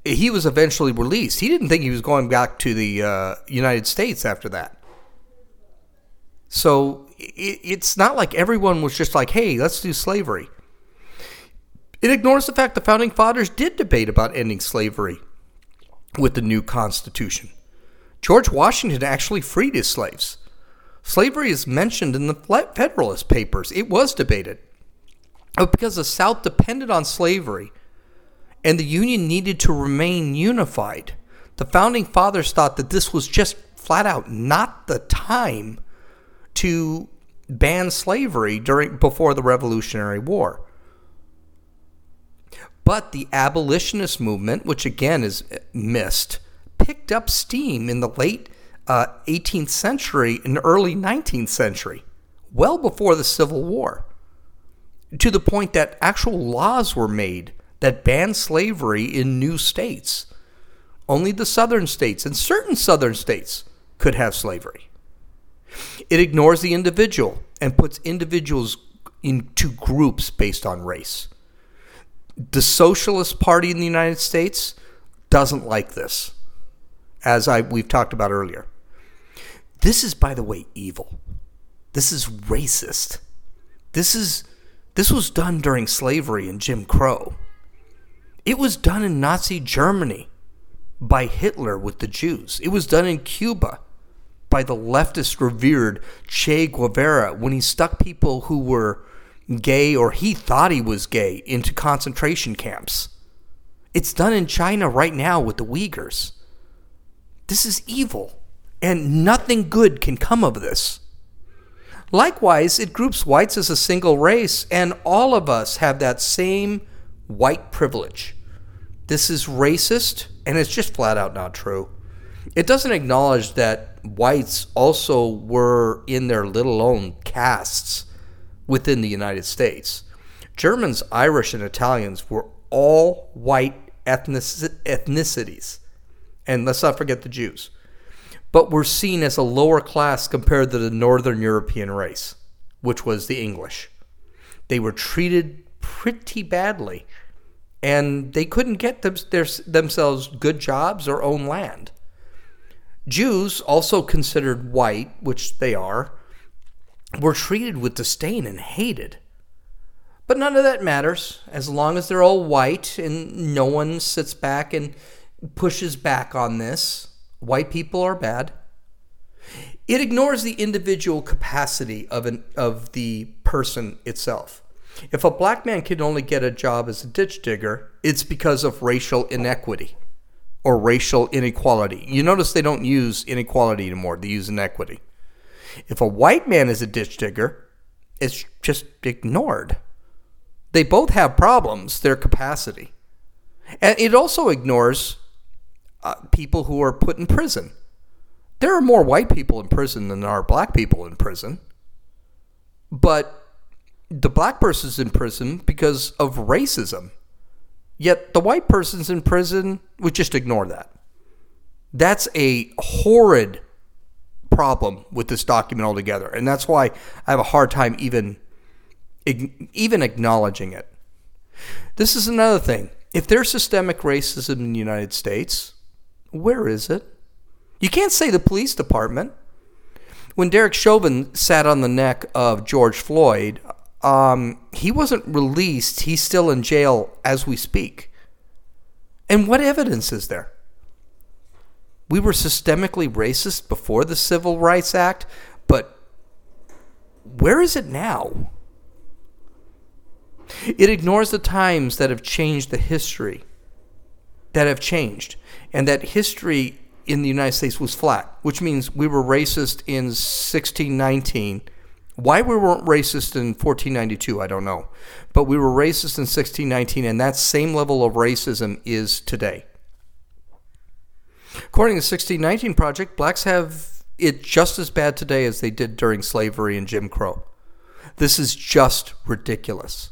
he was eventually released. He didn't think he was going back to the uh, United States after that. So it, it's not like everyone was just like, hey, let's do slavery. It ignores the fact the founding fathers did debate about ending slavery with the new Constitution. George Washington actually freed his slaves. Slavery is mentioned in the Federalist Papers. It was debated. But because the South depended on slavery and the Union needed to remain unified, the founding fathers thought that this was just flat out not the time to ban slavery during before the Revolutionary War. But the abolitionist movement, which again is missed, picked up steam in the late uh, 18th century and early 19th century, well before the Civil War, to the point that actual laws were made that banned slavery in new states. Only the southern states and certain southern states could have slavery. It ignores the individual and puts individuals into groups based on race. The Socialist Party in the United States doesn't like this, as I, we've talked about earlier. This is, by the way, evil. This is racist. This is this was done during slavery and Jim Crow. It was done in Nazi Germany by Hitler with the Jews. It was done in Cuba by the leftist revered Che Guevara when he stuck people who were gay or he thought he was gay into concentration camps. It's done in China right now with the Uyghurs. This is evil, and nothing good can come of this. Likewise, it groups whites as a single race, and all of us have that same white privilege. This is racist, and it's just flat out not true. It doesn't acknowledge that whites also were in their little own castes within the United States. Germans, Irish, and Italians were all white ethnicities. And let's not forget the Jews. But were seen as a lower class compared to the Northern European race, which was the English. They were treated pretty badly, and they couldn't get them, their, themselves good jobs or own land. Jews, also considered white, which they are, were treated with disdain and hated. But none of that matters as long as they're all white and no one sits back and pushes back on this. White people are bad. It ignores the individual capacity of, an, of the person itself. If a black man can only get a job as a ditch digger, it's because of racial inequity or racial inequality. You notice they don't use inequality anymore, they use inequity. If a white man is a ditch digger, it's just ignored. They both have problems, their capacity. And it also ignores uh, people who are put in prison. There are more white people in prison than there are black people in prison. But the black person's in prison because of racism. Yet the white person's in prison, we just ignore that. That's a horrid problem with this document altogether. And that's why I have a hard time even even acknowledging it. This is another thing. If there's systemic racism in the United States, where is it? You can't say the police department. When Derek Chauvin sat on the neck of George Floyd, um, he wasn't released. He's still in jail as we speak. And what evidence is there? We were systemically racist before the Civil Rights Act, but where is it now? It ignores the times that have changed the history, that have changed, and that history in the United States was flat, which means we were racist in 1619 why we weren't racist in 1492, I don't know. But we were racist in 1619, and that same level of racism is today. According to the 1619 Project, blacks have it just as bad today as they did during slavery and Jim Crow. This is just ridiculous.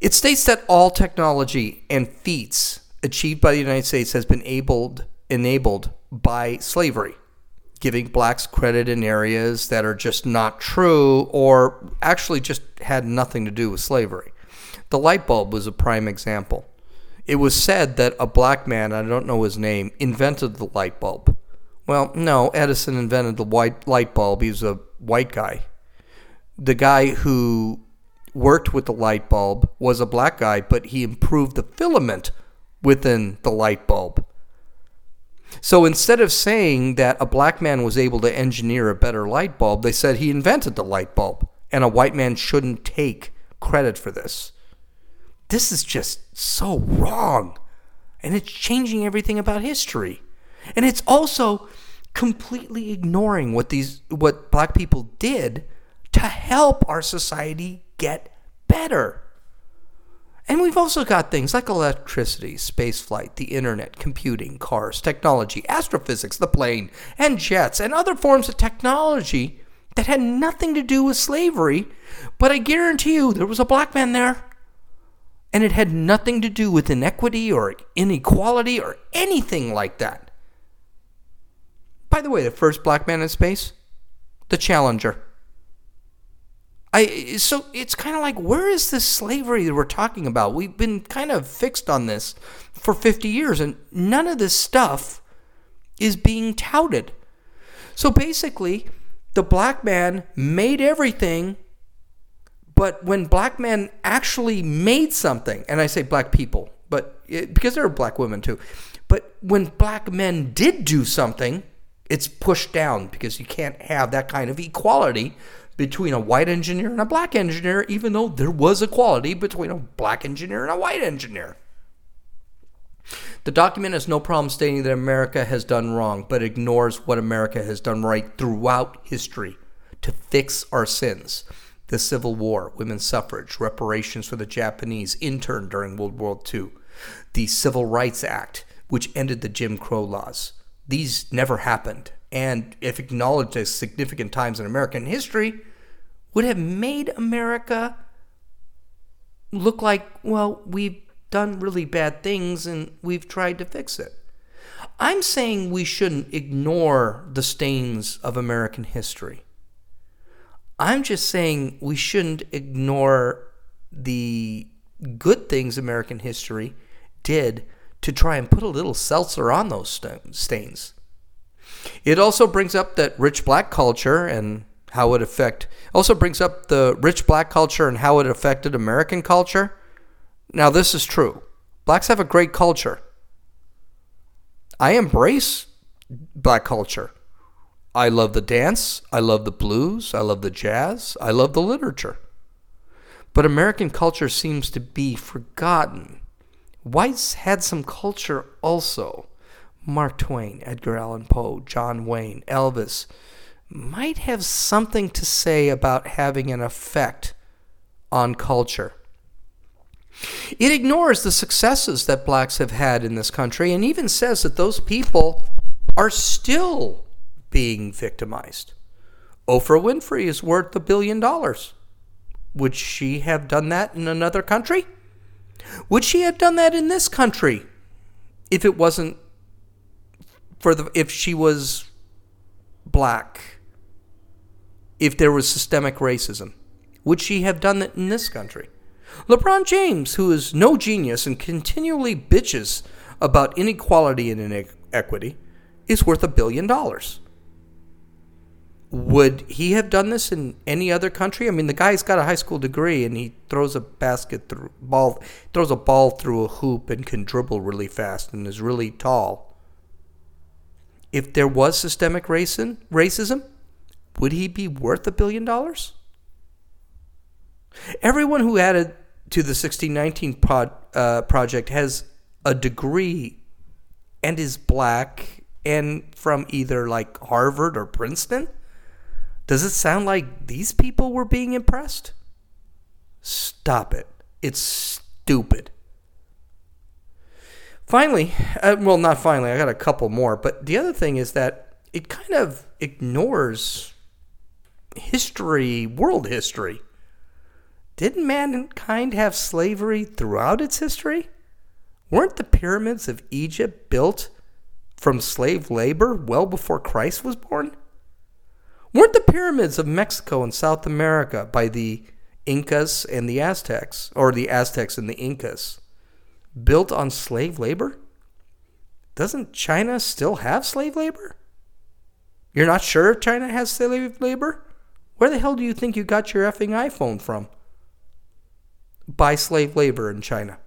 It states that all technology and feats achieved by the United States has been enabled, enabled by slavery giving blacks credit in areas that are just not true or actually just had nothing to do with slavery. The light bulb was a prime example. It was said that a black man, I don't know his name, invented the light bulb. Well, no, Edison invented the white light bulb. He was a white guy. The guy who worked with the light bulb was a black guy, but he improved the filament within the light bulb. So instead of saying that a black man was able to engineer a better light bulb, they said he invented the light bulb, and a white man shouldn't take credit for this. This is just so wrong. And it's changing everything about history. And it's also completely ignoring what these what black people did to help our society get better. And we've also got things like electricity, spaceflight, the internet, computing, cars, technology, astrophysics, the plane, and jets, and other forms of technology that had nothing to do with slavery. But I guarantee you there was a black man there. And it had nothing to do with inequity or inequality or anything like that. By the way, the first black man in space, the Challenger. I so it's kind of like where is this slavery that we're talking about? We've been kind of fixed on this for 50 years and none of this stuff is being touted. So basically, the black man made everything but when black men actually made something, and I say black people, but it, because there are black women too, but when black men did do something, it's pushed down because you can't have that kind of equality between a white engineer and a black engineer, even though there was equality between a black engineer and a white engineer. The document has no problem stating that America has done wrong, but ignores what America has done right throughout history to fix our sins. The Civil War, women's suffrage, reparations for the Japanese interned during World War II, the Civil Rights Act, which ended the Jim Crow laws. These never happened, and if acknowledged as significant times in American history, would have made America look like, well, we've done really bad things and we've tried to fix it. I'm saying we shouldn't ignore the stains of American history. I'm just saying we shouldn't ignore the good things American history did to try and put a little seltzer on those stains. It also brings up that rich black culture and how it affect also brings up the rich black culture and how it affected American culture. Now this is true. Blacks have a great culture. I embrace black culture. I love the dance, I love the blues, I love the jazz, I love the literature. But American culture seems to be forgotten. Whites had some culture also. Mark Twain, Edgar Allan Poe, John Wayne, Elvis might have something to say about having an effect on culture. It ignores the successes that blacks have had in this country and even says that those people are still being victimized. Oprah Winfrey is worth a billion dollars. Would she have done that in another country? Would she have done that in this country if it wasn't for the if she was black? If there was systemic racism, would she have done that in this country? LeBron James, who is no genius and continually bitches about inequality and inequity, is worth a billion dollars. Would he have done this in any other country? I mean, the guy's got a high school degree and he throws a basket through ball, throws a ball through a hoop and can dribble really fast and is really tall. If there was systemic racism, racism, would he be worth a billion dollars? Everyone who added to the 1619 pod, uh, project has a degree and is black and from either like Harvard or Princeton. Does it sound like these people were being impressed? Stop it. It's stupid. Finally, uh, well, not finally, I got a couple more, but the other thing is that it kind of ignores history, world history. Didn't mankind have slavery throughout its history? Weren't the pyramids of Egypt built from slave labor well before Christ was born? Weren't the pyramids of Mexico and South America by the Incas and the Aztecs, or the Aztecs and the Incas, built on slave labor? Doesn't China still have slave labor? You're not sure if China has slave labor? Where the hell do you think you got your effing iPhone from? By slave labor in China.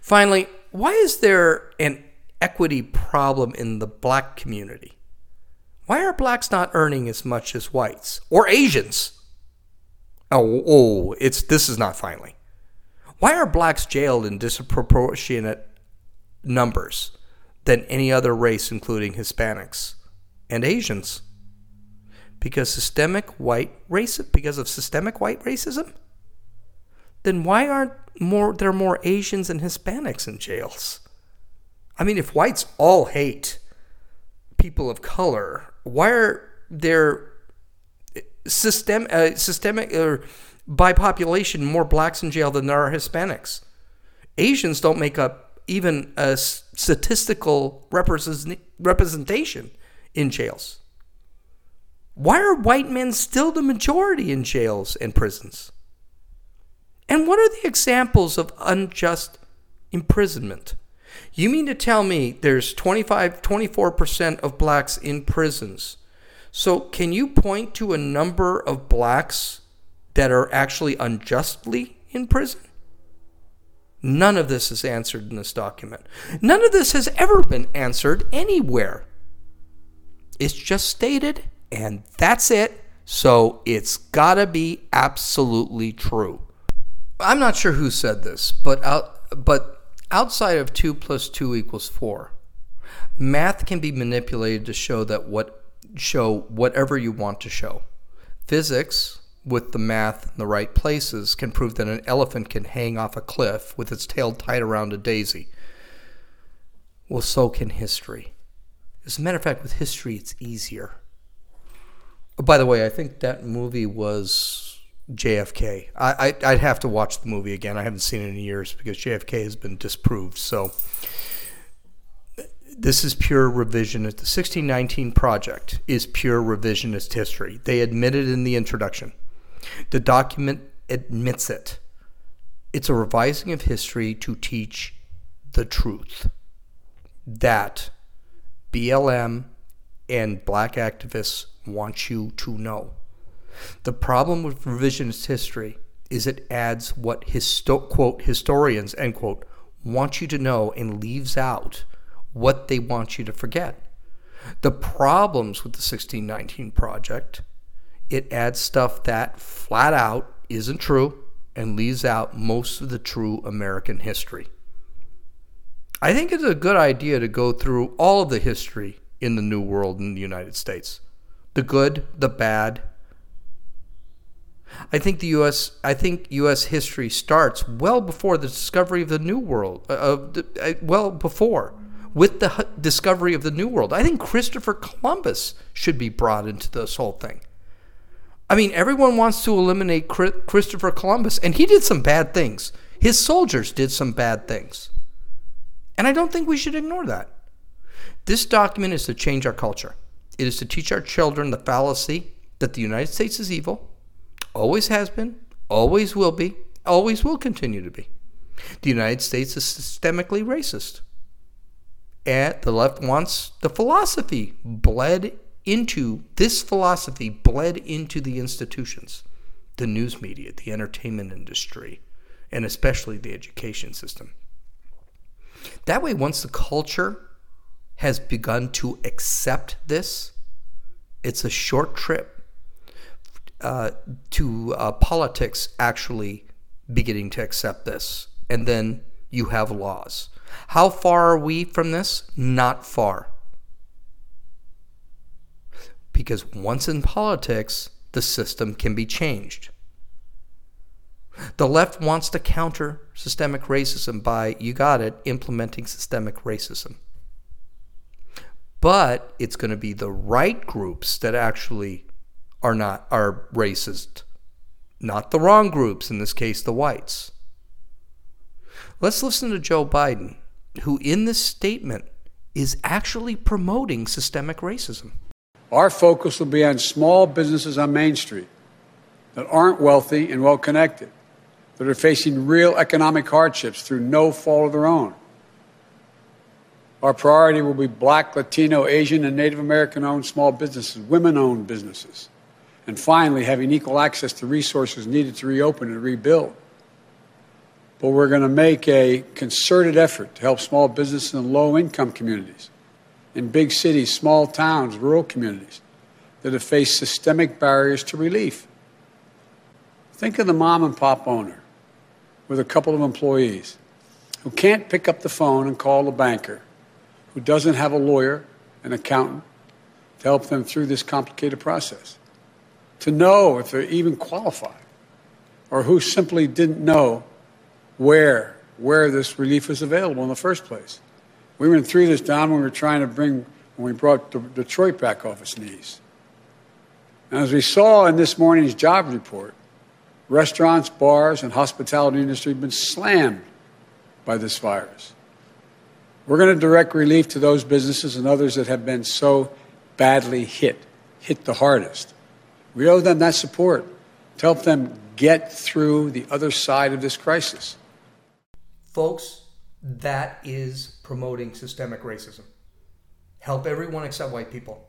Finally, why is there an equity problem in the black community? Why are blacks not earning as much as whites or Asians? Oh, oh, it's this is not finally. Why are blacks jailed in disproportionate numbers than any other race, including Hispanics and Asians? Because systemic white race, because of systemic white racism. Then why aren't more there more Asians and Hispanics in jails? I mean, if whites all hate people of color why are there system uh, systemic or by population, more blacks in jail than there are Hispanics. Asians don't make up even a statistical representation in jails. Why are white men still the majority in jails and prisons? And what are the examples of unjust imprisonment? You mean to tell me there's 25, 24% of blacks in prisons? So, can you point to a number of blacks that are actually unjustly in prison? None of this is answered in this document. None of this has ever been answered anywhere. It's just stated, and that's it. So it's got to be absolutely true. I'm not sure who said this, but out, but outside of 2 plus 2 equals 4, math can be manipulated to show that what show whatever you want to show. Physics, with the math in the right places, can prove that an elephant can hang off a cliff with its tail tied around a daisy. Well, so can history. As a matter of fact, with history, it's easier. Oh, by the way, I think that movie was JFK. I, I, would have to watch the movie again. I haven't seen it in years because JFK has been disproved. So this is pure revisionist. The 1619 project is pure revisionist history. They admitted in the introduction. The document admits it. It's a revising of history to teach the truth that BLM and black activists want you to know. The problem with revisionist history is it adds what histo- quote historians end quote want you to know and leaves out what they want you to forget. The problems with the 1619 project, it adds stuff that flat out isn't true and leaves out most of the true American history. I think it's a good idea to go through all of the history in the New World in the United States the good, the bad. I think the U.S. I think U.S. history starts well before the discovery of the New World. Uh, uh, well before with the discovery of the New World. I think Christopher Columbus should be brought into this whole thing. I mean, everyone wants to eliminate Christopher Columbus, and he did some bad things. His soldiers did some bad things. And I don't think we should ignore that. This document is to change our culture. It is to teach our children the fallacy that the United States is evil, always has been, always will be, always will continue to be. The United States is systemically racist and the left wants the philosophy bled into this philosophy bled into the institutions, the news media, the entertainment industry, and especially the education system. That way, once the culture has begun to accept this, it's a short trip uh, to uh, politics actually beginning to accept this. And then you have laws. How far are we from this? Not far. Because once in politics, the system can be changed. The left wants to counter systemic racism by, you got it, implementing systemic racism. But it's going to be the right groups that actually are not are racist, not the wrong groups, in this case the whites. Let's listen to Joe Biden, who in this statement is actually promoting systemic racism. Our focus will be on small businesses on Main Street that aren't wealthy and well connected, that are facing real economic hardships through no fault of their own. Our priority will be black, Latino, Asian, and Native American owned small businesses, women owned businesses, and finally having equal access to resources needed to reopen and rebuild but we're going to make a concerted effort to help small businesses in low income communities, in big cities, small towns, rural communities that have faced systemic barriers to relief. Think of the mom and pop owner with a couple of employees who can't pick up the phone and call a banker, who doesn't have a lawyer, an accountant to help them through this complicated process, to know if they're even qualified, or who simply didn't know where where this relief is available in the first place. We went through this down when we were trying to bring when we brought Detroit back off its knees. And as we saw in this morning's job report, Restaurants, bars, and hospitality industry have been slammed by this virus. We're going to direct relief to those businesses and others that have been so badly hit, hit the hardest. We owe them that support to help them get through the other side of this crisis. Folks, that is promoting systemic racism. Help everyone except white people.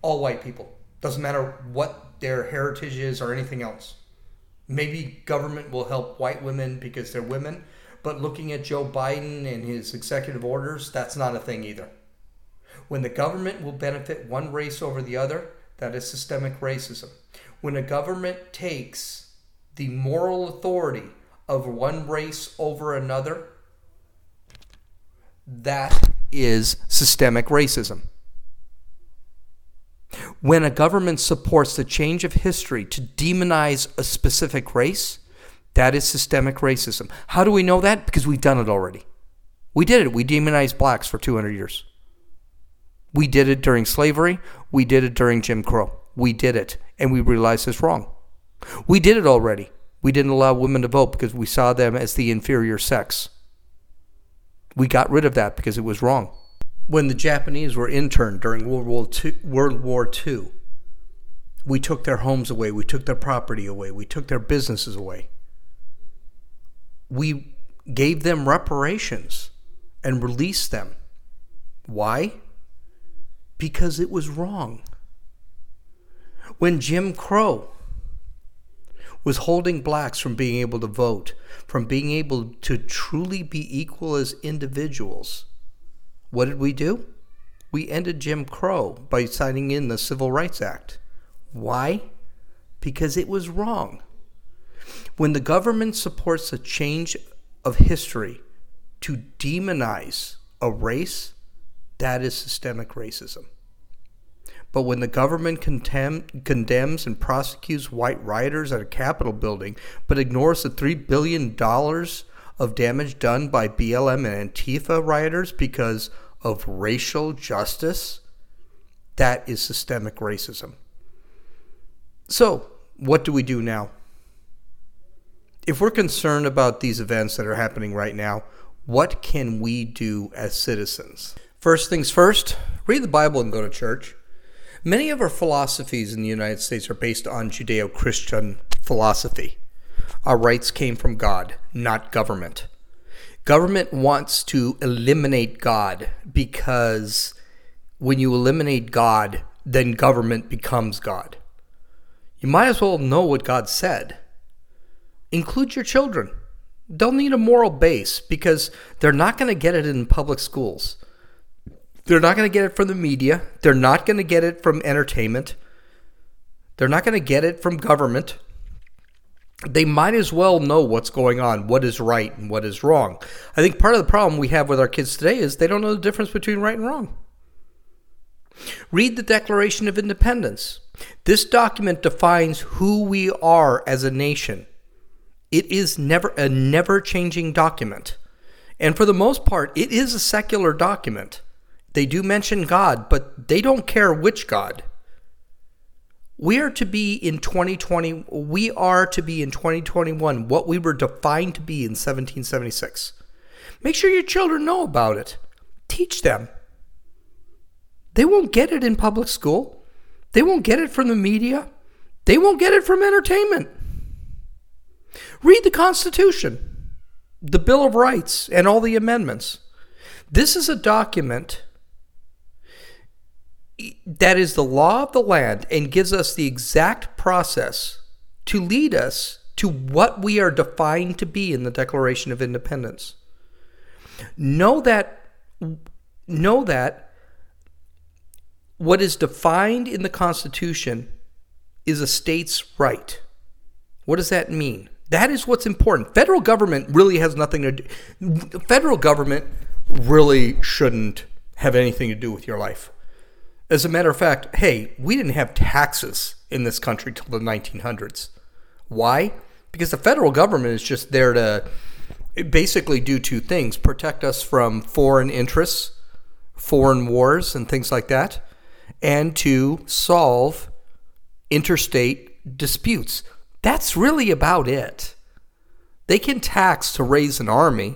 All white people. Doesn't matter what their heritage is or anything else. Maybe government will help white women because they're women, but looking at Joe Biden and his executive orders, that's not a thing either. When the government will benefit one race over the other, that is systemic racism. When a government takes the moral authority of one race over another, that is systemic racism. When a government supports the change of history to demonize a specific race, that is systemic racism. How do we know that? Because we've done it already. We did it. We demonized blacks for 200 years. We did it during slavery. We did it during Jim Crow. We did it. And we realized it's wrong. We did it already. We didn't allow women to vote because we saw them as the inferior sex. We got rid of that because it was wrong. When the Japanese were interned during World War II, World War II, we took their homes away, we took their property away, we took their businesses away. We gave them reparations and released them. Why? Because it was wrong. When Jim Crow was holding blacks from being able to vote, from being able to truly be equal as individuals. What did we do? We ended Jim Crow by signing in the Civil Rights Act. Why? Because it was wrong. When the government supports a change of history to demonize a race, that is systemic racism. But when the government contem- condemns and prosecutes white rioters at a Capitol building, but ignores the $3 billion of damage done by BLM and Antifa rioters because of racial justice, that is systemic racism. So, what do we do now? If we're concerned about these events that are happening right now, what can we do as citizens? First things first, read the Bible and go to church. Many of our philosophies in the United States are based on Judeo Christian philosophy. Our rights came from God, not government. Government wants to eliminate God because when you eliminate God, then government becomes God. You might as well know what God said. Include your children. They'll need a moral base because they're not going to get it in public schools. They're not going to get it from the media. They're not going to get it from entertainment. They're not going to get it from government. They might as well know what's going on, what is right and what is wrong. I think part of the problem we have with our kids today is they don't know the difference between right and wrong. Read the Declaration of Independence. This document defines who we are as a nation. It is never a never changing document. And for the most part, it is a secular document. They do mention God, but they don't care which God. We are to be in 2020, we are to be in 2021 what we were defined to be in 1776. Make sure your children know about it. Teach them. They won't get it in public school. They won't get it from the media. They won't get it from entertainment. Read the Constitution, the Bill of Rights, and all the amendments. This is a document that is the law of the land and gives us the exact process to lead us to what we are defined to be in the Declaration of Independence. Know that know that what is defined in the Constitution is a state's right. What does that mean? That is what's important. Federal government really has nothing to do. Federal government really shouldn't have anything to do with your life. As a matter of fact, hey, we didn't have taxes in this country till the 1900s. Why? Because the federal government is just there to basically do two things protect us from foreign interests, foreign wars, and things like that, and to solve interstate disputes. That's really about it. They can tax to raise an army,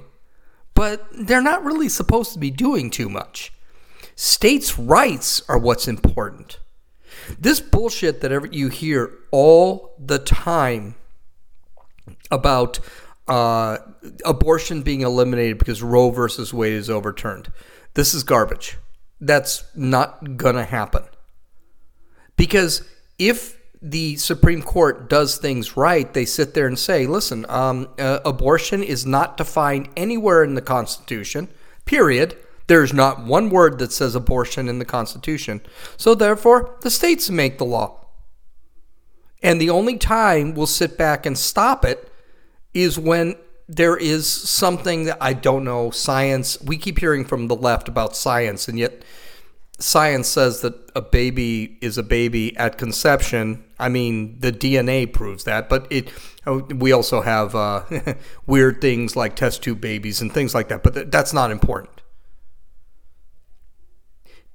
but they're not really supposed to be doing too much. States' rights are what's important. This bullshit that you hear all the time about uh, abortion being eliminated because Roe versus Wade is overturned. This is garbage. That's not going to happen. Because if the Supreme Court does things right, they sit there and say, listen, um, uh, abortion is not defined anywhere in the Constitution, period. There's not one word that says abortion in the Constitution. So therefore, the states make the law. And the only time we'll sit back and stop it is when there is something that I don't know, science. We keep hearing from the left about science, and yet science says that a baby is a baby at conception. I mean, the DNA proves that, but it. Oh, we also have uh, weird things like test tube babies and things like that, but that's not important.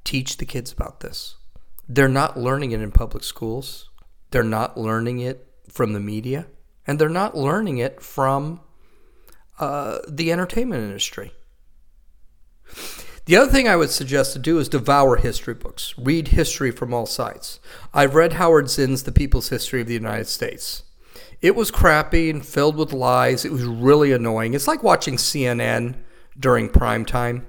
Teach the kids about this. They're not learning it in public schools. They're not learning it from the media, and they're not learning it from uh, the entertainment industry. The other thing I would suggest to do is devour history books. Read history from all sides. I've read Howard Zinn's The People's History of the United States. It was crappy and filled with lies. It was really annoying. It's like watching CNN during prime time.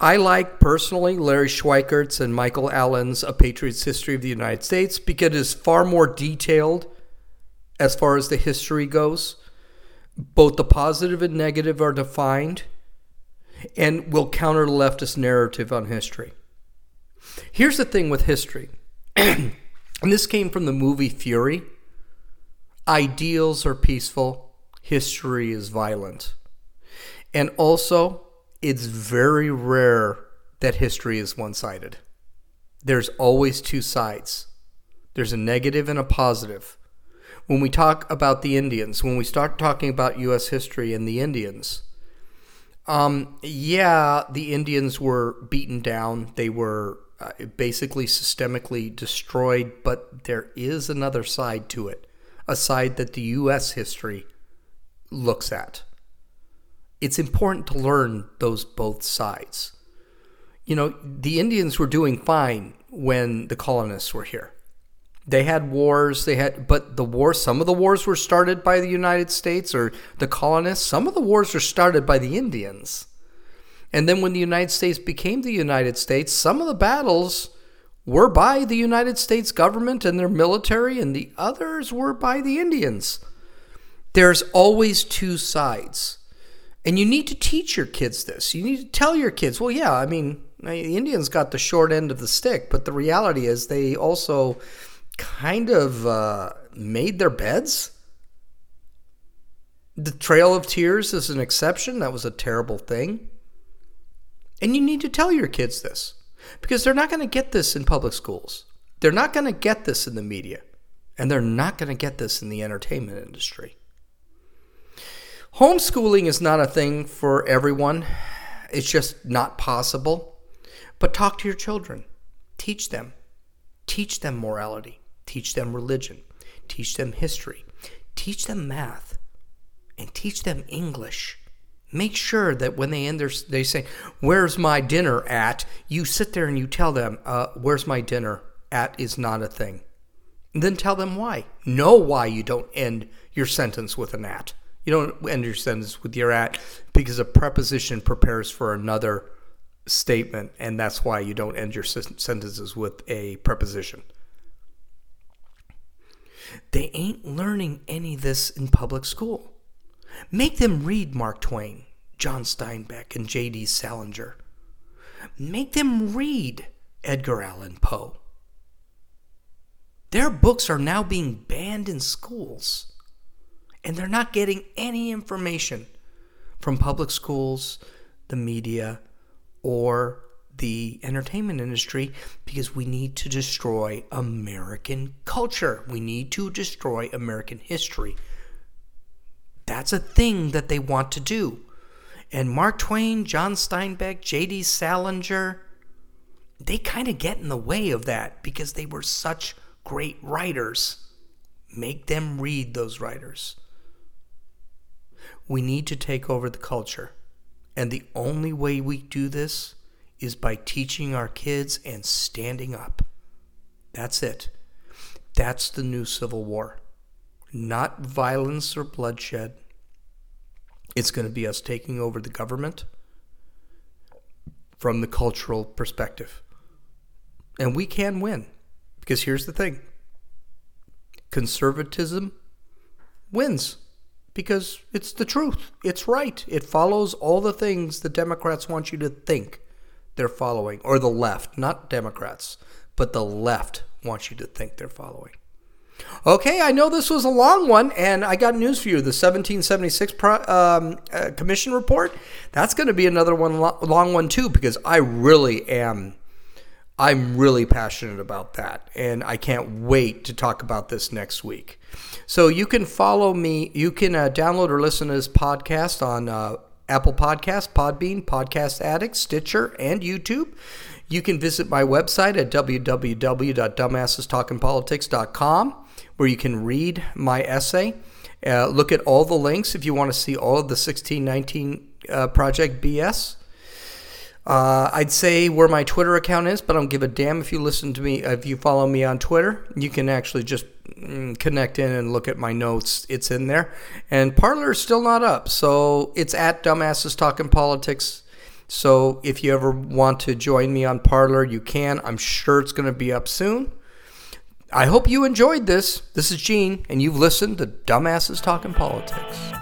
I like personally Larry Schweikart's and Michael Allen's A Patriot's History of the United States because it is far more detailed as far as the history goes. Both the positive and negative are defined and will counter the leftist narrative on history. Here's the thing with history, and this came from the movie Fury ideals are peaceful, history is violent. And also, it's very rare that history is one sided. There's always two sides there's a negative and a positive. When we talk about the Indians, when we start talking about U.S. history and the Indians, um, yeah, the Indians were beaten down. They were uh, basically systemically destroyed, but there is another side to it, a side that the U.S. history looks at. It's important to learn those both sides. You know, the Indians were doing fine when the colonists were here. They had wars, they had but the war some of the wars were started by the United States or the colonists. Some of the wars were started by the Indians. And then when the United States became the United States, some of the battles were by the United States government and their military and the others were by the Indians. There's always two sides. And you need to teach your kids this. You need to tell your kids, well, yeah, I mean, the Indians got the short end of the stick, but the reality is they also kind of uh, made their beds. The Trail of Tears is an exception. That was a terrible thing. And you need to tell your kids this because they're not going to get this in public schools. They're not going to get this in the media. And they're not going to get this in the entertainment industry. Homeschooling is not a thing for everyone, it's just not possible. But talk to your children, teach them, teach them morality. Teach them religion, teach them history, teach them math, and teach them English. Make sure that when they end their, they say, "Where's my dinner at?" You sit there and you tell them, uh, "Where's my dinner at?" is not a thing. And then tell them why. Know why you don't end your sentence with an at. You don't end your sentence with your at because a preposition prepares for another statement, and that's why you don't end your sentences with a preposition. They ain't learning any of this in public school. Make them read Mark Twain, John Steinbeck, and J.D. Salinger. Make them read Edgar Allan Poe. Their books are now being banned in schools, and they're not getting any information from public schools, the media, or the entertainment industry because we need to destroy American culture. We need to destroy American history. That's a thing that they want to do. And Mark Twain, John Steinbeck, J.D. Salinger, they kind of get in the way of that because they were such great writers. Make them read those writers. We need to take over the culture. And the only way we do this is by teaching our kids and standing up. That's it. That's the new Civil War. Not violence or bloodshed. It's going to be us taking over the government from the cultural perspective. And we can win. Because here's the thing conservatism wins because it's the truth. It's right. It follows all the things the Democrats want you to think they're following, or the left, not Democrats, but the left wants you to think they're following. Okay, I know this was a long one, and I got news for you. The 1776 pro, um, uh, Commission report, that's going to be another one, long one too, because I really am I'm really passionate about that, and I can't wait to talk about this next week. So you can follow me. You can uh, download or listen to this podcast on uh, Apple Podcasts, Podbean, Podcast Addict, Stitcher, and YouTube. You can visit my website at www.dumbassestalkingpolitics.com, where you can read my essay. Uh, look at all the links if you want to see all of the 1619 uh, Project BS. Uh, I'd say where my Twitter account is, but I don't give a damn if you listen to me. If you follow me on Twitter, you can actually just mm, connect in and look at my notes. It's in there. And Parler is still not up, so it's at Dumbasses Talking Politics. So if you ever want to join me on Parler, you can. I'm sure it's going to be up soon. I hope you enjoyed this. This is Gene, and you've listened to Dumbasses Talking Politics.